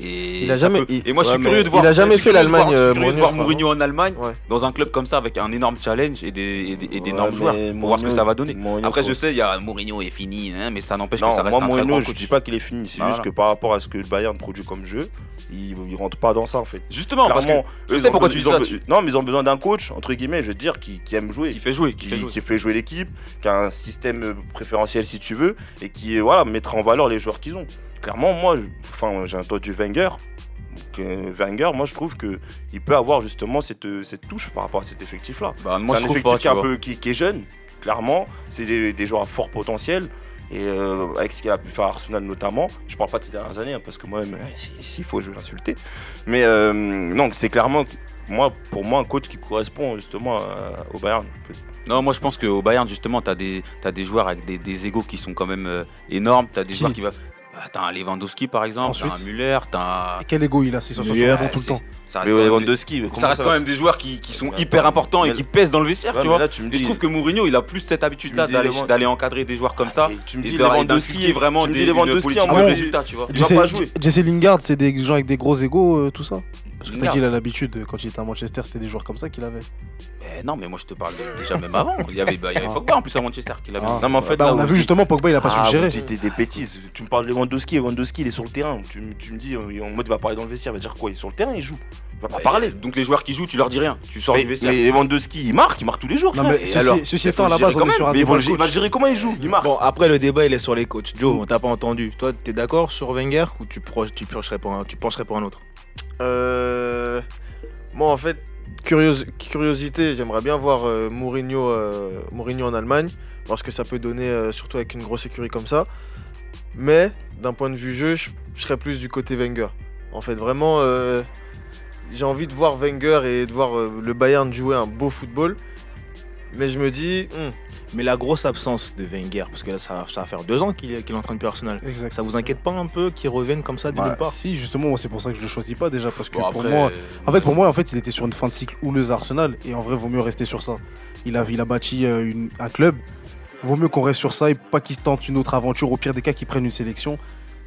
D: Et,
C: Il a jamais-
D: peut- et moi, je suis curieux de voir.
C: il a jamais
D: je suis
C: fait
D: curieux de voir-
C: l'Allemagne,
D: Je
C: euh,
D: suis curieux de voir
C: Mourinho,
D: Mourinho en Allemagne,
C: Ouais.
D: dans un club comme ça, avec un énorme challenge et des, et des- et d'énormes
E: Ouais,
D: joueurs. Pour voir ce que
E: Mourinho-
D: ça va donner.
E: Mourinho,
D: Après, je sais, il y a Mourinho est fini, hein, mais ça n'empêche que ça reste
E: moi,
D: un très
E: Mourinho,
D: grand
E: je
D: coach.
E: dis pas qu'il est fini. C'est
D: Voilà.
E: juste que par rapport à ce que le Bayern produit comme jeu, il, il rentre pas dans ça en fait.
D: Justement, parce que
E: Clairement,
D: je sais pourquoi tu dis ça. tu-
E: Non, mais ils ont besoin d'un coach, entre guillemets, je veux dire, qui, qui aime jouer.
D: Qui fait jouer, qui
E: qui,
D: fait jouer.
E: l'équipe, qui a un système préférentiel si tu veux, et qui voilà, mettra en valeur les joueurs qu'ils ont. Clairement, moi, enfin, j'ai entendu Wenger. Donc, euh, Wenger, moi je trouve que il peut avoir justement cette, euh, cette touche par rapport à cet effectif-là.
D: Bah, moi,
E: c'est un effectif
D: pas,
E: qui, est un
D: vois.
E: peu, qui, qui est jeune, clairement. C'est des, des joueurs à fort potentiel. Et euh, avec ce qu'il a pu faire à Arsenal notamment, je parle pas de ces dernières années, hein, parce que moi-même, si- s'il faut, je vais l'insulter. Mais euh, non, c'est clairement, moi, pour moi, un coach qui correspond justement à- au Bayern.
D: Non, moi je pense qu'au Bayern, justement, t'as des, t'as des joueurs avec des, des égos qui sont quand même euh, énormes. T'as des
F: Qui
D: joueurs qui va. Bah, t'as un Lewandowski par exemple, t'as un
F: Ensuite
D: Müller, t'as un.
F: Quel ego il a C'est sur son tout le temps.
D: Ça reste, quand même des,
E: Lewandowski,
D: ça reste
E: ça
D: quand même des joueurs qui, qui sont hyper importants et qui pèsent dans le vestiaire,
E: Ouais,
D: tu vois.
E: là, tu me
D: je trouve que Mourinho, il a plus cette habitude-là
E: Tu
D: d'aller
E: Lewand-
D: encadrer des joueurs comme ça.
E: Et tu me
D: et
E: dis
D: de-
E: Lewandowski,
D: d'inculquer vraiment
E: tu me
D: des,
E: dis Lewandowski en
D: de
F: mode-
D: résultat, tu vois.
E: Il va pas jouer.
F: Jesse Lingard, c'est des gens avec des gros égos, euh, tout ça Parce que t'as
D: Lingard.
F: dit, il a l'habitude, quand il était à Manchester, c'était des joueurs comme ça qu'il avait.
D: Mais non, mais moi je te parle de- déjà même avant. Il y avait, bah, il y avait
F: Ah.
D: Pogba en plus à Manchester qui l'avait.
F: Ah.
E: Non, mais en fait,
F: Bah,
E: là,
F: on a vu justement Pogba, il a pas su
E: Ah,
F: le gérer.
E: dites des, bêtises. Tu me parles de Lewandowski, Lewandowski il est sur le terrain. Tu, me- tu me dis euh, en mode il va parler dans le vestiaire, il va dire quoi Il est sur le terrain, il joue. Il va pas parler.
D: Donc les joueurs qui jouent, tu leur dis rien. Tu sors
E: Mais,
D: du vestiaire.
E: mais Lewandowski il marque, il marque tous les jours.
F: Non,
E: frère.
F: mais
E: Et
F: ceci-
E: alors,
F: ceci
E: il
F: étant, à la base, on est
E: quand
F: sur
E: même.
F: un
E: Mais il va gérer- il va
F: coach.
E: le gérer comment il joue Il marque.
B: Bon, après le débat il est sur les coachs. Joe, on t'a pas entendu. Toi, t'es d'accord sur Wenger ou tu pencherais pour un autre?
C: Euh, moi, en fait, curios- curiosité, j'aimerais bien voir euh, Mourinho, euh, Mourinho en Allemagne, voir ce que ça peut donner, surtout avec une grosse écurie comme ça. Mais d'un point de vue jeu, je serais plus du côté Wenger. En fait, vraiment, j'ai envie de voir Wenger et de voir le Bayern jouer un beau football. Mais je me dis, hmm,
B: Mais la grosse absence de Wenger, parce que là ça, ça va faire deux ans qu'il est, en train de plus Arsenal.
F: Exact.
B: Ça vous inquiète pas un peu qu'il revienne comme ça de
F: Bah,
B: nulle part?
F: Si, justement, moi, c'est pour ça que je le choisis pas déjà. Parce que
D: Bon,
F: pour
D: après,
F: moi,
D: euh,
F: En fait, pour moi, en fait, il était sur une fin de cycle houleuse à Arsenal et en vrai, vaut mieux rester sur ça. Il a, il a bâti euh, une- un club. Vaut mieux qu'on reste sur ça et pas qu'il se tente une autre aventure. Au pire des cas, qu'il prenne une sélection.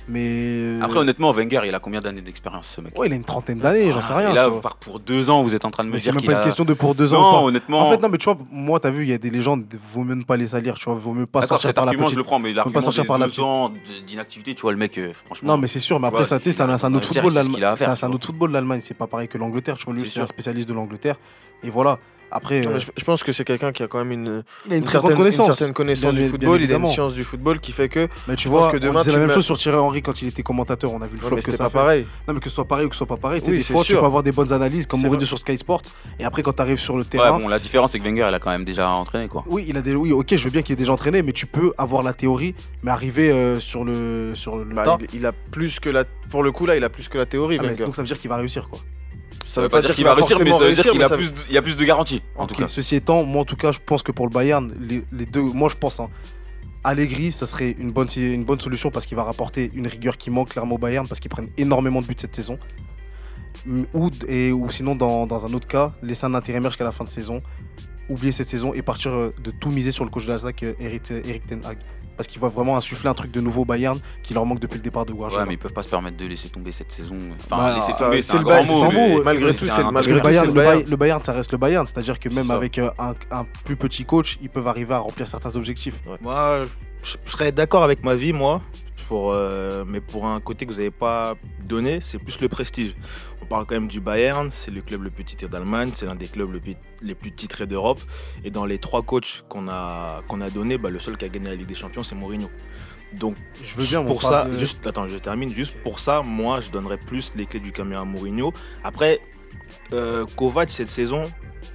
F: Mais euh,
D: Après, honnêtement, Wenger, il a combien d'années d'expérience ce mec?
F: Ouais, il a une trentaine d'années, j'en sais rien.
D: Et là,
F: tu vois.
D: par- pour deux ans, vous êtes en train de me
F: mais c'est
D: dire
F: même
D: qu'il
F: pas une
D: a.
F: question de pour deux ans. ou
D: Non,
F: pas.
D: honnêtement.
F: En fait, non, mais tu vois, moi, t'as vu, il y a des légendes. Vaut mieux ne pas les salir. Tu vois, vaut mieux pas
D: D'accord,
F: sortir
D: cet
F: par la
D: argument,
F: petite.
D: je le prends, mais l'argument
F: sortir
D: des
F: par la
D: deux
F: petite-
D: ans d- d'inactivité, tu vois, le mec, euh, franchement.
F: Non, mais c'est sûr, mais après,
D: vois,
F: ça, tu sais, c'est un, c'est un autre football,
D: faire ce qu'il a à
F: l'Allemagne. C'est un- c'est autre football, l'Allemagne. C'est pas pareil que l'Angleterre. Tu vois, lui,
D: C'est
F: c'est un
D: sûr.
F: spécialiste de l'Angleterre. Et voilà. Après, euh,
C: je, je pense que c'est quelqu'un qui a quand même une,
F: il a une
C: une
F: très grande
C: certaine, une
F: connaissance.
C: certaine connaissance
F: Bien-
C: du
F: bien
C: football, il a une science du football qui fait que.
F: Mais tu
C: Je pense
F: vois,
C: que
F: on
C: demain,
F: disait
C: tu
F: la même
C: mets-
F: chose sur Thierry Henry quand il était commentateur. On a vu le
C: Ouais,
F: flop
C: mais
F: que ça
C: pas
F: fait.
C: pareil.
F: Non, mais que ce soit pareil ou que ce soit pas pareil,
C: Oui,
F: des fois, tu peux avoir des bonnes analyses comme Mourinho sur Sky Sports. Et après, quand tu arrives sur le
D: Ouais,
F: terrain.
D: bon, la différence, c'est que Wenger, il a quand même déjà entraîné, quoi.
F: Oui, il a des... oui, ok, je veux bien qu'il ait déjà entraîné, mais tu peux avoir la théorie, mais arriver euh, sur le, sur le
C: Bah,
F: tas.
C: il, il a plus que la. Pour le coup, là, il a plus que la théorie.
F: Ah, donc ça veut dire qu'il va réussir quoi.
C: Ça
D: veut pas dire qu'il va réussir, mais ça veut dire qu'il y a plus de garanties, en tout cas.
F: Ceci étant, moi en tout cas, je pense que pour le Bayern, les, les deux, moi je pense, hein, Allegri, ça serait une bonne, une bonne solution parce qu'il va rapporter une rigueur qui manque clairement au Bayern parce qu'ils prennent énormément de buts cette saison. Mm, Ou, et, ou sinon, dans, dans un autre cas, laisser un intérimaire jusqu'à la fin de saison, oublier cette saison et partir euh, de tout miser sur le coach d'Alsac, euh, Eric, Eric Ten Hag. Parce qu'il va vraiment insuffler un truc de nouveau au Bayern qui leur manque depuis le départ de Guardiola.
D: Ouais, mais ils peuvent pas se permettre de laisser tomber cette saison. Enfin,
F: Bah,
D: laisser tomber,
C: c'est
D: c'est un
C: le
D: grand
C: Bayern,
D: mot.
C: malgré tout,
D: c'est
C: c'est
D: un
C: le-
F: Bayern,
C: c'est
F: le,
C: le Bayern.
F: Bayern- le Bayern, ça reste le Bayern. C'est-à-dire que même avec euh, un, un plus petit coach, ils peuvent arriver à remplir certains objectifs.
B: Moi, je, je serais d'accord avec ma vie, moi, pour, euh, mais pour un côté que vous n'avez pas donné, c'est plus le prestige. On parle quand même du Bayern, c'est le club le plus titré d'Allemagne, c'est l'un des clubs le plus- les plus titrés d'Europe. Et dans les trois coachs qu'on a, qu'on a donnés, bah, le seul qui a gagné la Ligue des Champions, c'est Mourinho. Donc,
F: Je veux bien,
B: pour ça,
F: de-
B: juste, attends, je termine. Juste pour ça, moi, je donnerais plus les clés du camion à Mourinho. Après, euh, Kovac, cette saison,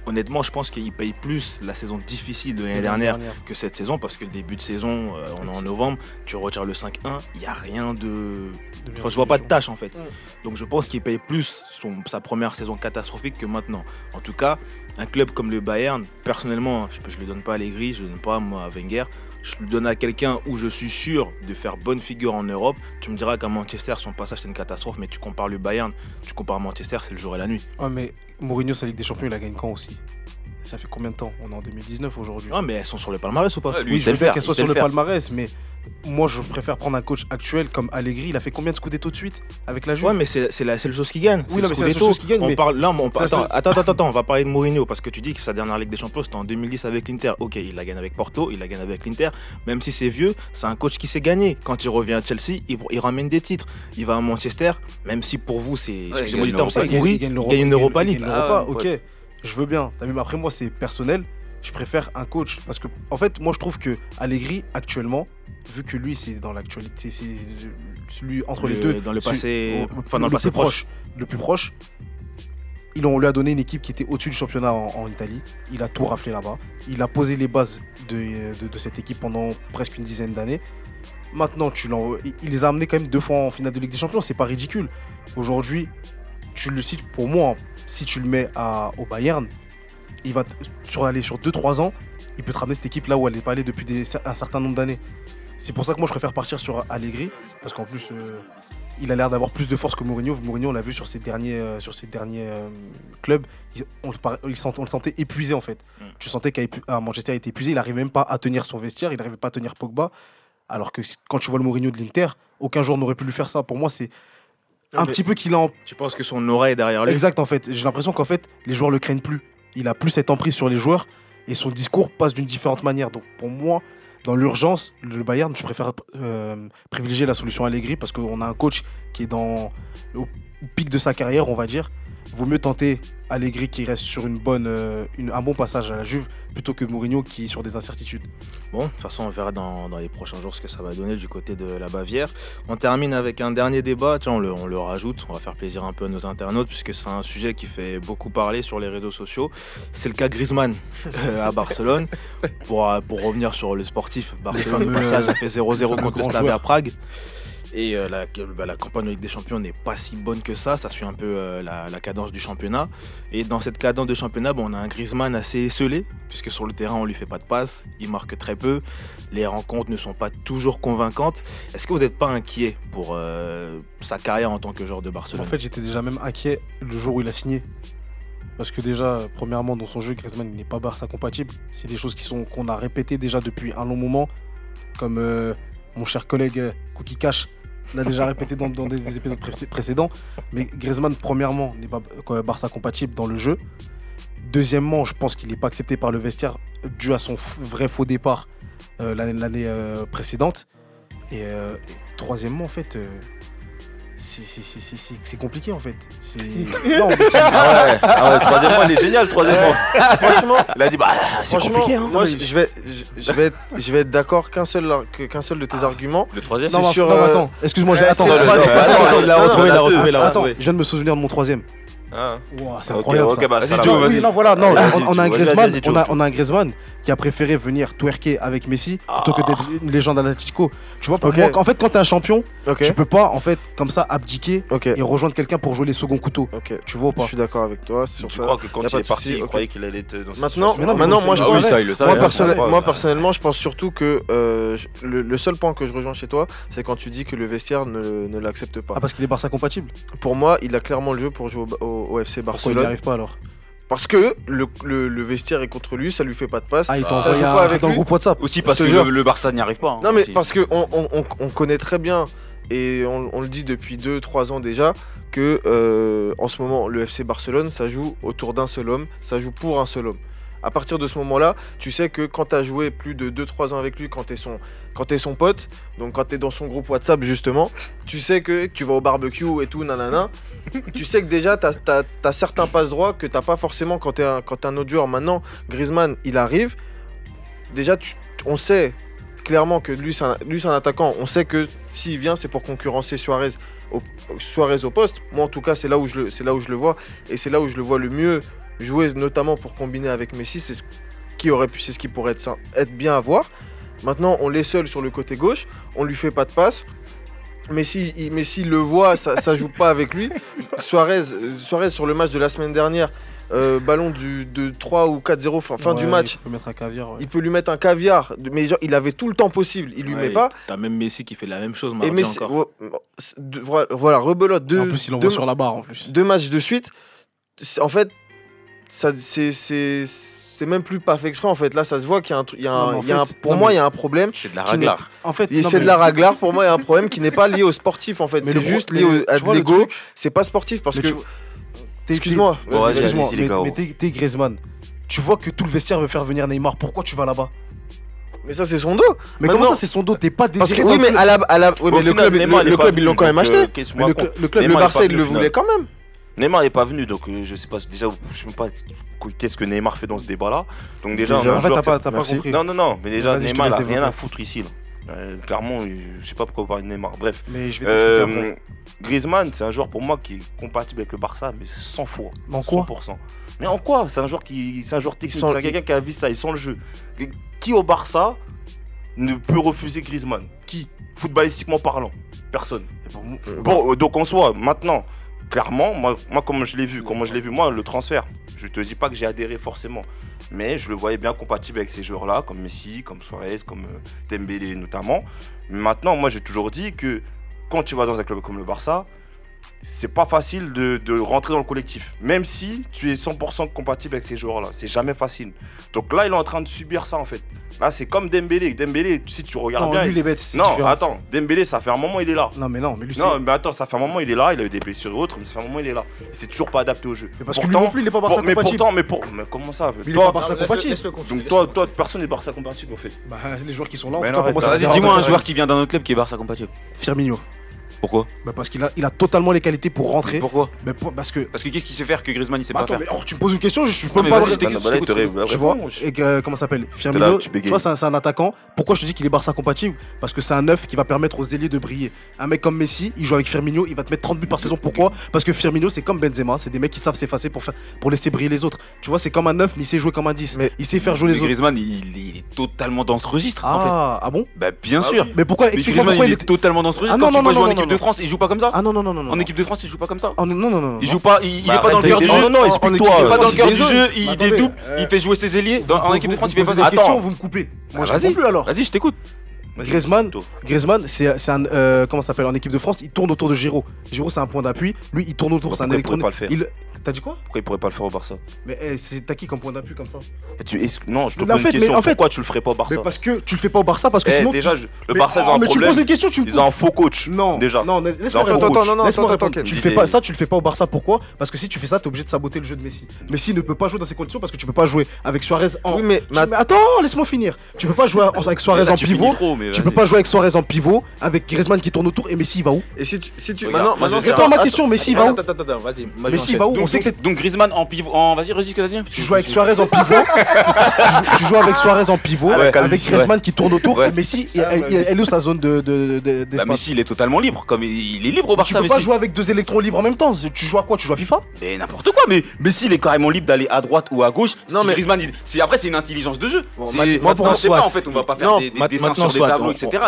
B: honnêtement, je pense qu'il paye plus la saison difficile de l'année dernière que cette saison parce que le début de saison, euh, on est en novembre, tu retires le 5-1, il n'y a rien de. Enfin, je vois pas de tâche en fait. Donc je pense qu'il paye plus son, sa première saison catastrophique que maintenant. En tout cas, un club comme le Bayern, personnellement, je ne le donne pas à Allegri, je ne le donne pas moi, à Wenger. Je le donne à quelqu'un où je suis sûr de faire bonne figure en Europe. Tu me diras qu'à Manchester, son passage c'est une catastrophe, mais tu compares le Bayern, tu compares Manchester, c'est le jour et la nuit.
F: Ouais, mais Mourinho, sa Ligue des Champions, il la gagne quand aussi? Ça fait combien de temps On est en 2019 aujourd'hui.
B: Ah, mais elles sont sur le palmarès ou pas
D: Ouais, lui,
F: oui,
D: il
F: je veux
D: le
F: bien
D: faire,
F: qu'elle
D: il
F: soit
D: sait
F: sur
D: le
F: le palmarès, mais moi, je préfère prendre un coach actuel comme Allegri. Il a fait combien de Scudetto de suite avec la Juve
B: Ouais, mais c'est c'est la seule chose qui gagne.
F: Oui, non, mais c'est la seule chose qui gagne,
B: On
F: mais-
B: parle, là, on parle- attends, attends, attends, attends, on va parler de Mourinho parce que tu dis que sa dernière Ligue des Champions c'était en 2010 avec l'Inter. Ok, il la gagne avec Porto, il la gagne avec l'Inter. Même si c'est vieux, c'est un coach qui sait gagner. Quand il revient à Chelsea, il, il ramène des titres. Il va à Manchester, même si pour vous c'est, excusez-moi du terme, c'est pourri,
F: Il gagne
B: une Europa League.
D: Ah,
F: ok. Je veux bien. T'as vu, mais après, moi, c'est personnel. Je préfère un coach. Parce que, en fait, moi, je trouve que Allegri, actuellement, vu que lui, c'est dans l'actualité, c'est celui entre les
B: Le-
F: deux.
B: dans le passé-
F: au-
B: enfin, dans le
F: plus
B: passé proche.
F: Le plus proche. Il, on lui a donné une équipe qui était au-dessus du championnat en, en Italie. Il a tout raflé là-bas. Il a posé les bases de, de- de cette équipe pendant presque une dizaine d'années. Maintenant, tu il les a amenés quand même deux fois en finale de Ligue des Champions. C'est pas ridicule. Aujourd'hui, tu le cites pour moi, si tu le mets à, au Bayern, il va sur aller sur 2-3 ans, il peut te ramener cette équipe là où elle n'est pas allée depuis des- un certain nombre d'années. C'est pour ça que moi je préfère partir sur Allegri, parce qu'en plus, euh, il a l'air d'avoir plus de force que Mourinho. Mourinho, on l'a vu sur ses derniers, euh, sur ses derniers euh, clubs, il- on, le par- il sent- on le sentait épuisé en fait.
B: Mm.
F: Tu sentais qu'à à Manchester, il était épuisé, il n'arrivait même pas à tenir son vestiaire, il n'arrivait pas à tenir Pogba. Alors que quand tu vois le Mourinho de l'Inter, aucun joueur n'aurait pu lui faire ça. Pour moi, c'est un
C: mais-
F: petit peu qu'il a en
B: Tu penses que son aura est derrière lui?
F: Exact, en fait. J'ai l'impression qu'en fait, les joueurs le craignent plus. Il a plus cette emprise sur les joueurs et son discours passe d'une différente manière. Donc, pour moi, dans l'urgence, le Bayern, je préfère euh, privilégier la solution Allegri parce qu'on a un coach qui est dans au pic de sa carrière, on va dire. Vaut mieux tenter Allegri qui reste sur une bonne, euh, une- un bon passage à la Juve plutôt que Mourinho qui est sur des incertitudes.
B: Bon, de toute façon, on verra dans, dans les prochains jours ce que ça va donner du côté de la Bavière. On termine avec un dernier débat. Tiens, on le, on le rajoute. On va faire plaisir un peu à nos internautes puisque c'est un sujet qui fait beaucoup parler sur les réseaux sociaux. C'est le cas Griezmann (laughs) euh, à Barcelone. Pour, euh, pour revenir sur le sportif, Barcelone, passage a fait 0-0
F: les fameux
B: contre le Slavia. Prague. Et euh, la, bah, la campagne de Ligue des Champions n'est pas si bonne que ça. Ça suit un peu euh, la, cadence du championnat. Et dans cette cadence de championnat, on a un Griezmann assez esselé, puisque sur le terrain, on lui fait pas de passe. Il marque très peu. Les rencontres ne sont pas toujours convaincantes. Est-ce que vous n'êtes pas inquiet pour euh, sa carrière en tant que joueur de
F: En
B: Barcelone
F: fait, j'étais déjà même inquiet le jour où il a signé. Parce que déjà, premièrement, dans son jeu, Griezmann n'est pas Barça compatible. C'est des choses qu'on a répétées déjà depuis un long moment. Comme mon cher collègue Cookie Cash l'a déjà répété dans, des, des épisodes pré- précédents. Mais Griezmann, premièrement, n'est pas euh, Barça compatible dans le jeu. Deuxièmement, je pense qu'il n'est pas accepté par le vestiaire dû à son vrai faux départ euh, l'année euh, précédente. Et, troisièmement, en fait, c'est- compliqué en fait. C'est- (laughs) Non, mais c'est-
E: Ah ouais, ah ouais, troisièmement, il est génial, troisièmement. (laughs)
C: Franchement,
E: Il a dit, bah, c'est compliqué. Hein.
C: moi je vais, je, vais être, je vais être d'accord qu'un seul, qu'un seul de tes arguments.
D: Le troisième,
C: c'est sur,
F: non,
C: euh,
F: attends, excuse-moi, j'ai- attends,
B: il l'a retrouvé, il l'a retrouvé, il l'a retrouvé.
F: je viens de me souvenir de mon troisième.
E: Ah.
F: Ouah, c'est incroyable
E: ok,
F: ça.
E: bah, ça.
F: Oui, non, voilà, non, on, on a un Griezmann, on a, on a un Griezmann qui a préféré venir twerker avec Messi plutôt que d'être une légende à l'Atletico. Tu vois, pour
C: Ok.
F: moi, en fait, quand t'es un champion,
C: Ok.
F: tu peux pas, en fait, comme ça, abdiquer et rejoindre quelqu'un pour jouer les seconds couteaux. Tu vois ou
C: Je
F: pas
C: suis d'accord avec toi sur
E: Tu
C: ça.
E: crois que quand il est parti, il croyait qu'il allait être dans cette
C: Maintenant,
F: Mais non, mais
C: maintenant, moi, je
F: Ah
D: Ah oui,
C: pense-
D: ça, il le savait.
C: moi,
D: hein,
C: personnel- moi, personnellement, je pense surtout que euh, je- le, le seul point que je rejoins chez toi, c'est quand tu dis que le vestiaire ne, ne l'accepte pas.
F: Ah, parce qu'il est Barça compatible.
C: Pour moi, il a clairement le jeu pour jouer au, au- au FC
F: Pourquoi il n'y
C: Barcelone.
F: arrive pas alors?
C: Parce que le, le- le vestiaire est contre lui, ça lui fait pas de passe.
F: Ah, il
D: Ah,
C: ça joue
F: un
C: pas avec
F: dans le
C: lui.
F: groupe WhatsApp.
D: Aussi parce que le, le Barça n'y arrive pas. hein,
C: Non, mais
D: aussi.
C: parce que on, on- on- on connaît très bien, et on, on le dit depuis 2-3 ans déjà, que euh, en ce moment, le FC Barcelone, ça joue autour d'un seul homme, ça joue pour un seul homme. À partir de ce moment-là, tu sais que quand tu as joué plus de 2-3 ans avec lui, quand tu es, son- quand t'es son pote, donc quand tu es dans son groupe WhatsApp justement, tu sais que tu vas au barbecue et tout, nanana, (laughs) tu sais que déjà tu as, certains passes droits que t'as pas forcément quand tu es, un- quand un autre joueur. Maintenant, Griezmann, il arrive, déjà tu- on sait clairement que lui c'est un, attaquant. On sait que s'il vient, c'est pour concurrencer Suarez au, Suarez au poste. Moi, en tout cas, c'est là où je le, c'est là où je le vois et c'est là où je le vois le mieux jouer, notamment pour combiner avec Messi. C'est ce qui aurait pu, c'est ce qui pourrait être, bien à voir. Maintenant, on l'est seul sur le côté gauche. On lui fait pas de passe. Messi, il, Messi le voit, ça, ça joue pas avec lui. (laughs) Suarez, euh, Suarez sur le match de la semaine dernière, euh, ballon du, de 3 ou 4-0, fin, fin du match.
F: Il peut mettre un caviar. ouais.
C: Il peut lui mettre un caviar, mais genre, il avait tout le temps possible. Il lui
B: Ouais,
C: met pas.
B: T'as même Messi qui fait la même chose,
C: Et Messi,
B: encore.
C: voilà, rebelote. Deux,
F: en plus, il envoie
C: deux-
F: sur la barre en plus.
C: deux matchs de suite. En fait, c'est, c'est, c'est même plus pas fait exprès. En fait, là, ça se voit qu'il y a un truc. pour
F: non,
C: moi, il y a un problème.
D: C'est de la raglard.
F: En fait,
C: c'est
F: mais-
C: de la raglard. Pour moi, il y a un problème qui n'est pas lié au sportif. En fait,
F: mais
C: c'est
F: le
C: juste lié au, à de l'ego. C'est pas sportif parce
F: mais
C: que. Excuse-moi.
E: Bon,
F: excuse-moi, mais,
E: gars.
F: mais t'es t'es Griezmann. Tu vois que tout le vestiaire veut faire venir Neymar. Pourquoi tu vas là-bas?
C: Mais ça, c'est son dos.
F: Mais
C: Maintenant-
F: comment ça, c'est son dos? T'es pas
C: Parce
F: désiré
C: que oui, mais
F: club.
C: à la, à la, oui,
E: Au
C: mais le
E: final,
C: club,
E: Neymar,
C: le,
E: il est
C: le
E: pas
C: club, ils l'ont quand même acheté.
F: le, club,
C: Le
E: Neymar,
C: Barça,
E: pas
C: il
E: venu
C: le voulait quand même.
E: Neymar n'est pas venu, donc euh, je sais pas déjà, je sais même pas qu'est-ce que Neymar fait dans ce débat-là. Donc déjà,
C: Déjà.
E: on a un
F: En fait, t'as pas, pas compris.
E: Non, non, non, mais déjà, Neymar, il a rien à foutre ici. là. Euh, clairement, je sais pas pourquoi vous parlez de Neymar. Bref.
F: Mais je vais.
E: Euh, Griezmann, c'est un joueur pour moi qui est compatible avec le Barça, mais 100 fois.
F: Dans quoi
E: 100%. Mais en quoi C'est un joueur qui, c'est un joueur technique, c'est quelqu'un qui a vista, il sent le jeu. Qui au Barça ne peut refuser Griezmann? Qui Footballistiquement parlant? Personne. Bon, euh, donc en soi, maintenant, clairement, moi, moi je l'ai vu, je l'ai vu, moi, le transfert. Je te dis pas que j'ai adhéré forcément, mais je le voyais bien compatible avec ces joueurs-là, comme Messi, comme Suarez, comme euh, Dembélé notamment. Mais maintenant, moi, j'ai toujours dit que quand tu vas dans un club comme le Barça, c'est pas facile de, de, rentrer dans le collectif. Même si tu es 100% compatible avec ces joueurs-là. C'est jamais facile. Donc là, il est en train de subir ça, en fait. Là, c'est comme Dembélé. Dembélé, si tu regardes
F: non,
E: bien.
F: Lui,
E: il... non, attends. Dembélé, ça fait un moment, il est là.
F: Non, mais non, mais lui,
E: Non, mais attends, ça fait un moment, il est là. Il a eu des blessures et autres, mais ça fait un moment, il est là. C'est toujours pas adapté au jeu.
F: Mais parce que lui non plus, il est pas Barça compatible.
E: Mais mais, pour, mais comment ça
F: mais toi, Il est pas Barça compatible.
E: Donc toi, toi, personne n'est Barça compatible, en fait.
F: Bah, les joueurs qui sont là, en pour moi, ça
D: Dis-moi un joueur qui vient d'un autre club qui est Barça compatible.
F: Firmino.
D: Pourquoi
F: bah Parce qu'il a, il a totalement les qualités pour rentrer.
D: Pourquoi
F: Parce que.
D: Parce que qu'est-ce qu'il sait faire que Griezmann il sait
F: bah,
D: pas
F: attends, mais, oh, Tu me poses une question, je
D: suis
F: pas
D: pas
E: bah,
D: Je
F: vois. Et euh, comment s'appelle Firmino.
E: Tu
F: tu vois, c'est un, attaquant. Pourquoi je te dis qu'il est Barça compatible? Parce que c'est un neuf qui va permettre aux ailiers de briller. Un mec comme Messi, il joue avec Firmino, il va te mettre 30 buts par saison. Pourquoi? Parce que Firmino, c'est comme Benzema, c'est des mecs qui savent s'effacer pour, faire, pour laisser briller les autres. Tu vois, c'est comme un neuf, mais il sait jouer comme un 10.
C: Mais
F: il sait faire jouer les autres.
D: Griezmann, il, est totalement dans ce registre.
F: Ah, ah bon?
D: Bah bien bah sûr.
F: Mais pourquoi Explique-moi pourquoi
D: il est totalement dans ce registre.
F: Ah
D: équipe de France, il joue pas comme ça
F: Ah non, non, non, non.
D: En équipe de France, il joue pas comme ça
F: Non, non, non.
D: Il joue pas, il est pas dans le cœur du jeu.
E: Non, non, explique-toi.
D: Il est pas dans le cœur du jeu, il dédouble,
F: euh,
D: il fait jouer ses ailiers. En équipe de France, il fait pas
F: des questions, vous me coupez. Moi, je plus alors.
D: Vas-y, je t'écoute.
F: Griezmann, Griezmann c'est un. Euh, comment s'appelle En équipe de France, il tourne autour de Giro. Giro, c'est un point d'appui. Lui, il tourne autour. C'est un électronique.
E: Pas le faire
F: il... T'as dit quoi?
E: Pourquoi il pourrait pas le faire au Barça?
F: Mais eh, t'as qui comme point d'appui comme ça?
E: Eh, tu, Non, je te pose une question.
F: En fait,
E: pourquoi tu le ferais pas au Barça?
F: Mais Parce que tu le fais pas au Barça parce que
E: eh,
F: sinon.
E: Déjà,
F: tu...
E: le Barça, mais,
F: ils
E: ont
F: oh, un
E: problème.
F: Poses une question, tu
E: Ils ont un faux coach.
F: Non,
E: déjà.
F: Non, laisse-moi répondre. Laisse-moi répondre. Tu fais pas ça, tu le fais pas au Barça. Pourquoi? Parce que si tu fais ça, t'es obligé de saboter le jeu de Messi. Messi ne peut pas jouer dans ces conditions parce que tu peux pas jouer avec Suarez en.
C: Oui, mais
F: attends, laisse-moi finir. Tu peux pas jouer avec Suarez en pivot tu peux pas jouer avec Suarez en pivot, avec Griezmann qui tourne autour et Messi il va où
C: Et si tu, maintenant,
F: ma question, Messi il va où
B: Attends, attends, attends, vas-y.
F: Messi il va où
D: donc, On
F: sait que c'est
D: donc Griezmann en pivot, en... vas-y, redis ce que t'as dit.
F: Tu joues avec Suarez en pivot. tu, joues avec Suarez en pivot,
D: ah
F: avec Griezmann qui tourne autour et Messi, ah elle, est où sa zone de, de,
D: bah, Messi il est totalement libre, comme il est libre au Barça.
F: Tu peux pas jouer avec deux électrons libres en même temps. Tu joues à quoi? Tu joues à FIFA?
D: Mais n'importe quoi. Mais Messi il est carrément libre d'aller à droite ou à gauche.
C: Non mais
D: Griezmann, après c'est une intelligence de jeu. Moi pour en fait, on va pas faire des, des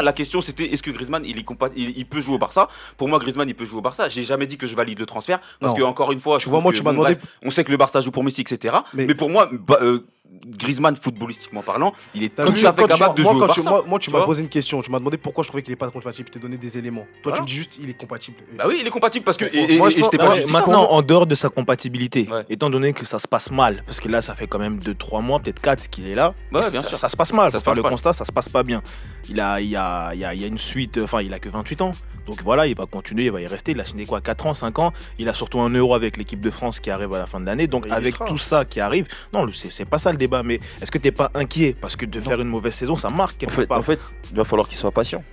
D: la question c'était est-ce que Griezmann il, peut jouer au Barça? Pour moi, Griezmann il peut jouer au Barça. J'ai jamais dit que je valide le transfert parce
F: non.
D: que encore une fois, je
F: vois moi tu m'as demandé.
D: On sait que le Barça joue pour Messi, etc. Mais, pour moi, bah, euh, Griezmann footballistiquement parlant, il est tout à fait capable de jouer moi, au
F: Barça. Tu, moi, tu, m'as posé une question. Tu m'as demandé pourquoi je trouvais qu'il est pas compatible. Je t'ai donné des éléments. Toi, tu me dis juste il est compatible.
D: Bah oui, il est compatible parce que.
F: Moi,
D: t'ai pas
B: maintenant, en dehors de sa compatibilité, étant donné que ça se passe mal, parce que là, ça fait quand même 2-3 mois, peut-être 4 qu'il est là.
D: Ouais, bien ça, sûr.
B: ça, se passe mal.
D: Ça
B: faire le constat, ça se passe pas bien. Il a, a, une suite, enfin, il a que 28 ans. Donc voilà, il va continuer, il va y rester. Il a signé quoi 4 ans, 5 ans. Il a surtout un euro avec l'équipe de France qui arrive à la fin de l'année. Donc avec tout ça qui arrive, non, c'est pas ça le débat. Mais est-ce que t'es pas inquiet Parce que de faire une mauvaise saison, ça marque quelque en
E: fait,
B: part.
E: En fait, il va falloir qu'il soit patient.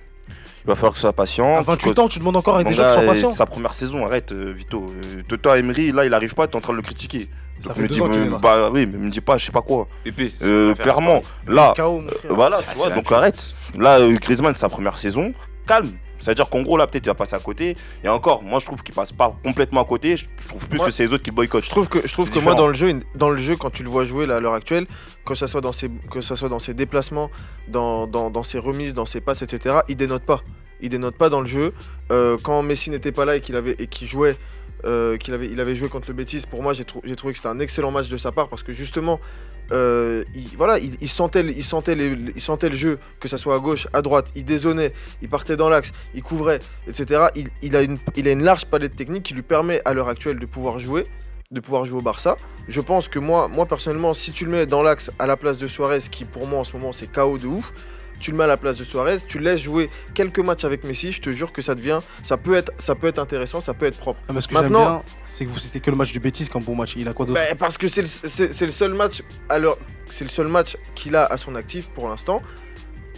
E: Il va falloir que soit patient.
F: À 28 ans, tu demandes encore à des gens qui
E: soient
F: patients.
E: Sa première saison, arrête, euh, Vito. Euh, tota Emery, là, il arrive pas, t'es en train de le critiquer.
F: Ça
E: me
F: dit
E: bah oui, mais me dis pas, je sais pas quoi. Euh, clairement, là, voilà, tu vois, donc arrête. Là, euh, Griezmann, sa première saison, calme. C'est-à-dire qu'en gros, là, peut-être il va passer à côté. Et encore, moi, je trouve qu'il passe pas complètement à côté. Je trouve plus que c'est les autres qui boycottent.
C: Je trouve que, je trouve que moi, dans le, jeu, dans le jeu, quand tu le vois jouer là, à l'heure actuelle, que ce soit dans ses, que soit dans déplacements, dans, dans, dans, ses remises, dans ses passes, etc., il dénote pas. Il dénote pas dans le jeu. Euh, quand Messi n'était pas là et qu'il avait et qu'il jouait euh, qu'il avait, joué contre le Betis. Pour moi, j'ai trouvé que c'était un excellent match de sa part parce que justement, euh, il, voilà, il, sentait, il, sentait il sentait le jeu, que ça soit à gauche, à droite, il dézonnait, il partait dans l'axe, il couvrait, etc. Il, a une, large palette technique qui lui permet à l'heure actuelle de pouvoir jouer de pouvoir jouer au Barça. Je pense que moi, moi personnellement, si tu le mets dans l'axe à la place de Suarez, qui pour moi en ce moment c'est KO de ouf, tu le mets à la place de Suarez, tu laisses jouer quelques matchs avec Messi, je te jure que ça devient, ça peut être, ça peut être intéressant, ça peut être propre.
F: Ah,
C: Maintenant,
F: c'est que vous c'était que le match du Betis comme bon match. Il a quoi d'autre?
C: Bah, parce que c'est le, le, seul match, alors c'est le seul match qu'il a à son actif pour l'instant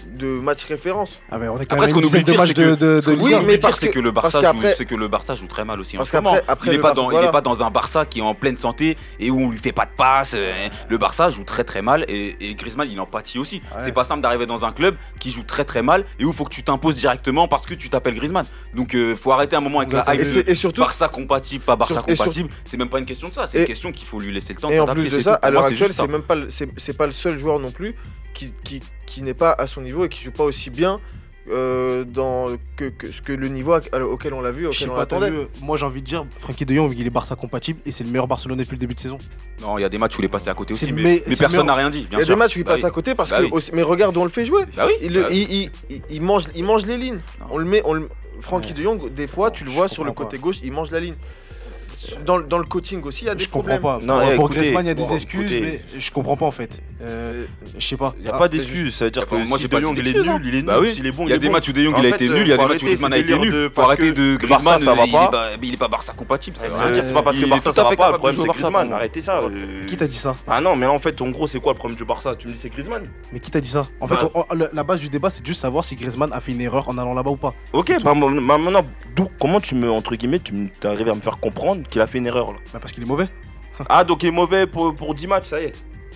C: de matchs référence.
F: Ah, on est quand
D: après,
F: même
D: ce qu'on oublie de
F: Oui,
C: mais parce que,
D: le Barça joue, c'est que le Barça joue très mal aussi
C: parce en
D: il
C: n'est
D: pas, dans, pas dans un Barça qui est en pleine santé et où on lui fait pas de passe. Euh, le Barça joue très très mal et, et Griezmann il en pâtit aussi.
F: Ouais.
D: C'est pas simple d'arriver dans un club qui joue très très mal et où il faut que tu t'imposes directement parce que tu t'appelles Griezmann. Donc euh, faut arrêter un moment avec la hype.
C: Et, surtout
D: Barça compatible, pas Barça compatible. C'est même pas une question de ça. C'est une question qu'il faut lui laisser le temps.
C: Et en plus de ça, à l'heure actuelle, c'est même pas c'est pas le seul joueur non plus qui, qui, qui n'est pas à son niveau et qui joue pas aussi bien euh, dans que, que, que, le niveau euh, auquel on l'a vu.
F: Euh, moi j'ai envie de dire, Frankie De Jong, il est Barça compatible et c'est le meilleur Barcelone depuis le début de saison.
D: Non, il y a des matchs où il est passé à côté aussi, mais, personne n'a rien dit.
C: Il y a des matchs où il
D: bah
C: passe à côté parce
D: bah
C: que. Mais regarde, on le fait jouer.
D: Bah
C: il, mange, il mange les lignes. On le met. On
F: Frankie.
C: De Jong, des fois, tu le vois sur le côté gauche, il mange la ligne. Dans, dans le coaching aussi, il y a des
F: Je comprends
C: problèmes.
F: pas.
E: Non,
F: pour pour
E: écoutez,
F: Griezmann, il y a
E: bon,
F: des excuses,
E: écoutez.
F: mais je comprends pas en fait. Euh, je sais pas.
E: Il n'y a
C: Ah,
E: pas
C: c'est
E: d'excuse, ça veut dire que
D: Moi,
E: si
D: j'ai
E: De
D: pas
E: Jong il est nul, il est nul.
D: Bah oui.
E: S'il est bon,
D: Il y a des
E: bon.
D: matchs où De Jong
E: En
D: il a
E: fait,
D: été
E: euh,
D: nul, il y a des matchs où Griezmann a été nul. Faut arrêter de Griezmann,
E: ça va
D: il
E: pas.
D: pas- il est pas Barça compatible. ça.
E: C'est
D: veut rien dire.
E: c'est pas parce que
D: Il
E: Barça ça va pas, le problème c'est Griezmann, arrêtez ça. euh.
F: Qui t'a dit ça
E: Ah non, mais en fait, en gros, c'est quoi le problème du Barça? Tu me dis c'est Griezmann
F: Mais qui t'a dit ça? En
E: Bah.
F: fait, la base du débat, c'est juste savoir si Griezmann a fait une erreur en allant là-bas ou pas.
E: Ok, bah ma- ma- maintenant, d'où, comment tu me, entre guillemets, tu arrivé à me faire comprendre qu'il a fait une erreur là
F: Bah parce qu'il est mauvais. (laughs)
E: Ah, donc il est mauvais pour, pour 10 matchs, ça y est.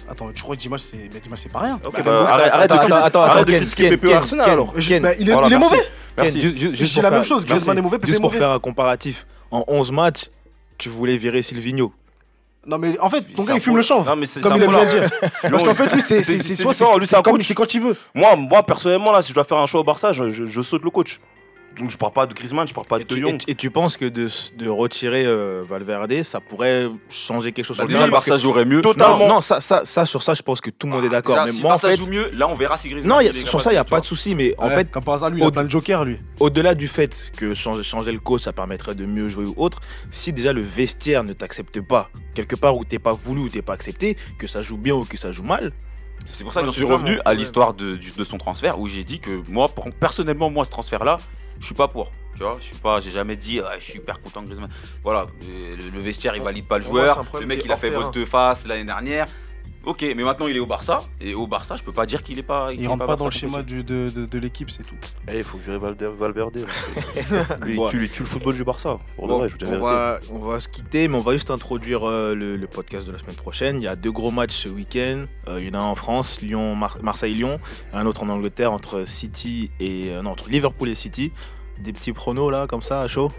F: Attends, tu crois que Dimash c'est mais Dimash c'est pas rien.
E: Bah,
F: mauvais.
E: arrête, arrête de
B: attends,
E: arrête de critiquer Pepe Arsenal alors.
B: Ken,
F: bah, il est,
E: Voilà,
F: il est
E: merci.
F: mauvais.
B: Ken,
E: Merci.
B: ju- ju-
F: Je
B: juste
F: dis
B: pour
F: la
B: faire-
F: même chose, Griezmann est mauvais, Pepe
B: Juste pour
F: mauvais.
B: faire un comparatif, en 11 matchs, tu voulais virer Silvino.
F: Non mais en fait, ton gars
E: un
F: il fume le chanvre.
E: Non, mais c'est-
F: Comme il aime bien dire. (laughs) Parce qu'en fait, lui, c'est
E: C'est-
F: c'est- quand il veut.
E: Moi, moi, personnellement, là, si je dois faire un choix au Barça, je, je- je saute le coach. Donc je parle pas de Griezmann, je parle pas de
B: Et
E: De Jong.
B: et- et tu penses que de, de retirer euh, Valverde, ça pourrait changer quelque chose
D: Bah,
B: sur le
D: Déjà, Barça jouerait mieux.
E: Totalement.
B: Non, non, ça, ça, ça, sur ça, je pense que tout le monde est d'accord.
D: Déjà,
B: Mais
D: si
B: moi, en fait,
D: joue mieux, là on verra si Griezmann.
B: non, y a- sur ça, il n'y a pas de souci. Mais en
F: Ouais,
B: fait,
F: comme par hasard, lui, il a
B: au-
F: plein de jokers, lui.
B: au-delà du fait que changer, changer le coach, ça permettrait de mieux jouer ou autre, si déjà le vestiaire ne t'accepte pas, quelque part où t'es pas voulu ou t'es pas accepté, que ça joue bien ou que ça joue mal.
D: C'est pour ça que
C: c'est
D: suis revenu à l'histoire de, de son transfert où j'ai dit que moi, personnellement, moi, ce transfert-là, je suis pas pour. Tu vois, je suis pas, j'ai jamais dit, ah, je suis hyper content de Griezmann. Voilà, euh, le, le vestiaire, il valide pas le joueur. Le mec, il a fait
C: terrain.
D: volte-face l'année dernière. Ok, mais maintenant il est au Barça. Et au Barça, je peux pas dire qu'il est pas.
F: Il
D: est
F: rentre pas dans le schéma du- de de- de l'équipe, c'est tout.
E: Eh, il faut virer Valde- Valverde. Lui,
B: Ouais.
E: il tue, il tue le football du Barça. Pour de
B: Bon,
E: vrai, je vous dis la
B: on, va, on va se quitter, mais on va juste introduire euh, le, le podcast de la semaine prochaine. Il y a deux gros matchs ce week-end. Euh, il y en a un en France, Lyon, Mar- Marseille-Lyon, et un autre en Angleterre entre City et euh, non entre Liverpool et City. Des petits pronos là, comme ça, à chaud?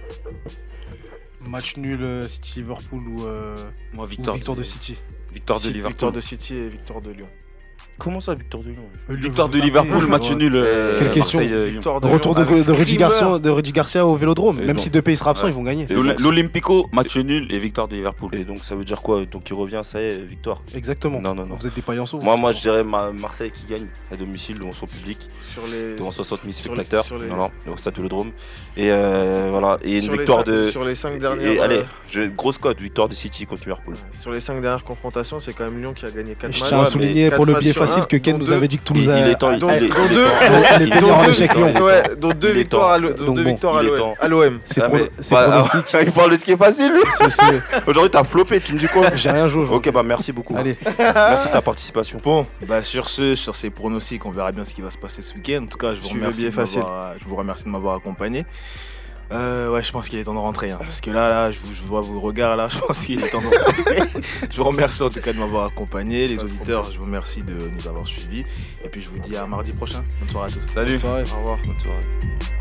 F: Match nul City Liverpool ou, euh,
D: Moi,
F: ou
D: victoire
F: de City.
D: Victoire de
C: Si-
D: Liverpool.
C: Victoire de City et victoire de Lyon.
E: Comment ça, Victor de Lyon
D: Victoire de Liverpool, match nul. euh,
F: Quelle question
D: euh.
C: Victoire
F: Retour de, Rudy. Garcia, de Rudy Garcia au Vélodrome. Même si deux pays sera absents,
D: Ouais.
F: ils vont gagner.
D: L'Olympico, match nul et victoire de Liverpool.
E: Et donc ça veut dire quoi? Donc il revient, ça y est, victoire.
F: Exactement.
E: Non, non, non.
F: Vous êtes des paillanceaux.
E: Moi,
F: vous,
E: moi, je dirais ma- Marseille qui gagne à domicile devant son public,
C: Sur les,
E: devant 60 000
C: sur les-
E: spectateurs,
C: les-
E: voilà, au stade Vélodrome. Et euh, voilà, et une victoire de.
C: Sur les 5
E: et-
C: dernières.
E: et, allez,
C: euh,
E: grosse cote, victoire de City contre Liverpool.
C: Sur les 5 dernières confrontations, c'est quand même Lyon qui a gagné 4
F: façon.
C: matchs.
F: Je tiens à souligner pour le biais facile
C: un,
F: que Ken nous avait dit que Toulouse a.
E: il est temps, il, est- temps.
F: En
E: temps,
F: échec,
E: il est
F: Lyon.
E: temps.
C: Ouais, dont deux victoires à l'OM.
E: temps.
C: À l'OM.
F: C'est
E: Ah, bah,
F: pronostic. (laughs)
E: il parle de ce qui est facile, lui. Aujourd'hui, t'as flopé, tu me dis quoi (laughs)
F: J'ai rien joué.
E: Ok, bah merci beaucoup.
F: Allez,
E: Merci de ta participation.
B: Bon, bah sur ce, sur ces pronostics, on verra bien ce qui va se passer ce week-end. En tout cas, je vous remercie, je vous remercie de m'avoir accompagné. Euh, ouais, je pense qu'il est temps de rentrer. hein, parce que là, là, je, vous- je vois vos regards là. (laughs) Je pense qu'il est temps de rentrer. (laughs) je vous remercie en tout cas de m'avoir accompagné. Les auditeurs, je vous remercie de nous avoir suivis. Et puis je vous dis à mardi prochain. Bonne soirée à tous.
D: Salut.
F: bonne soirée.
C: Au revoir.
E: Bonne soirée.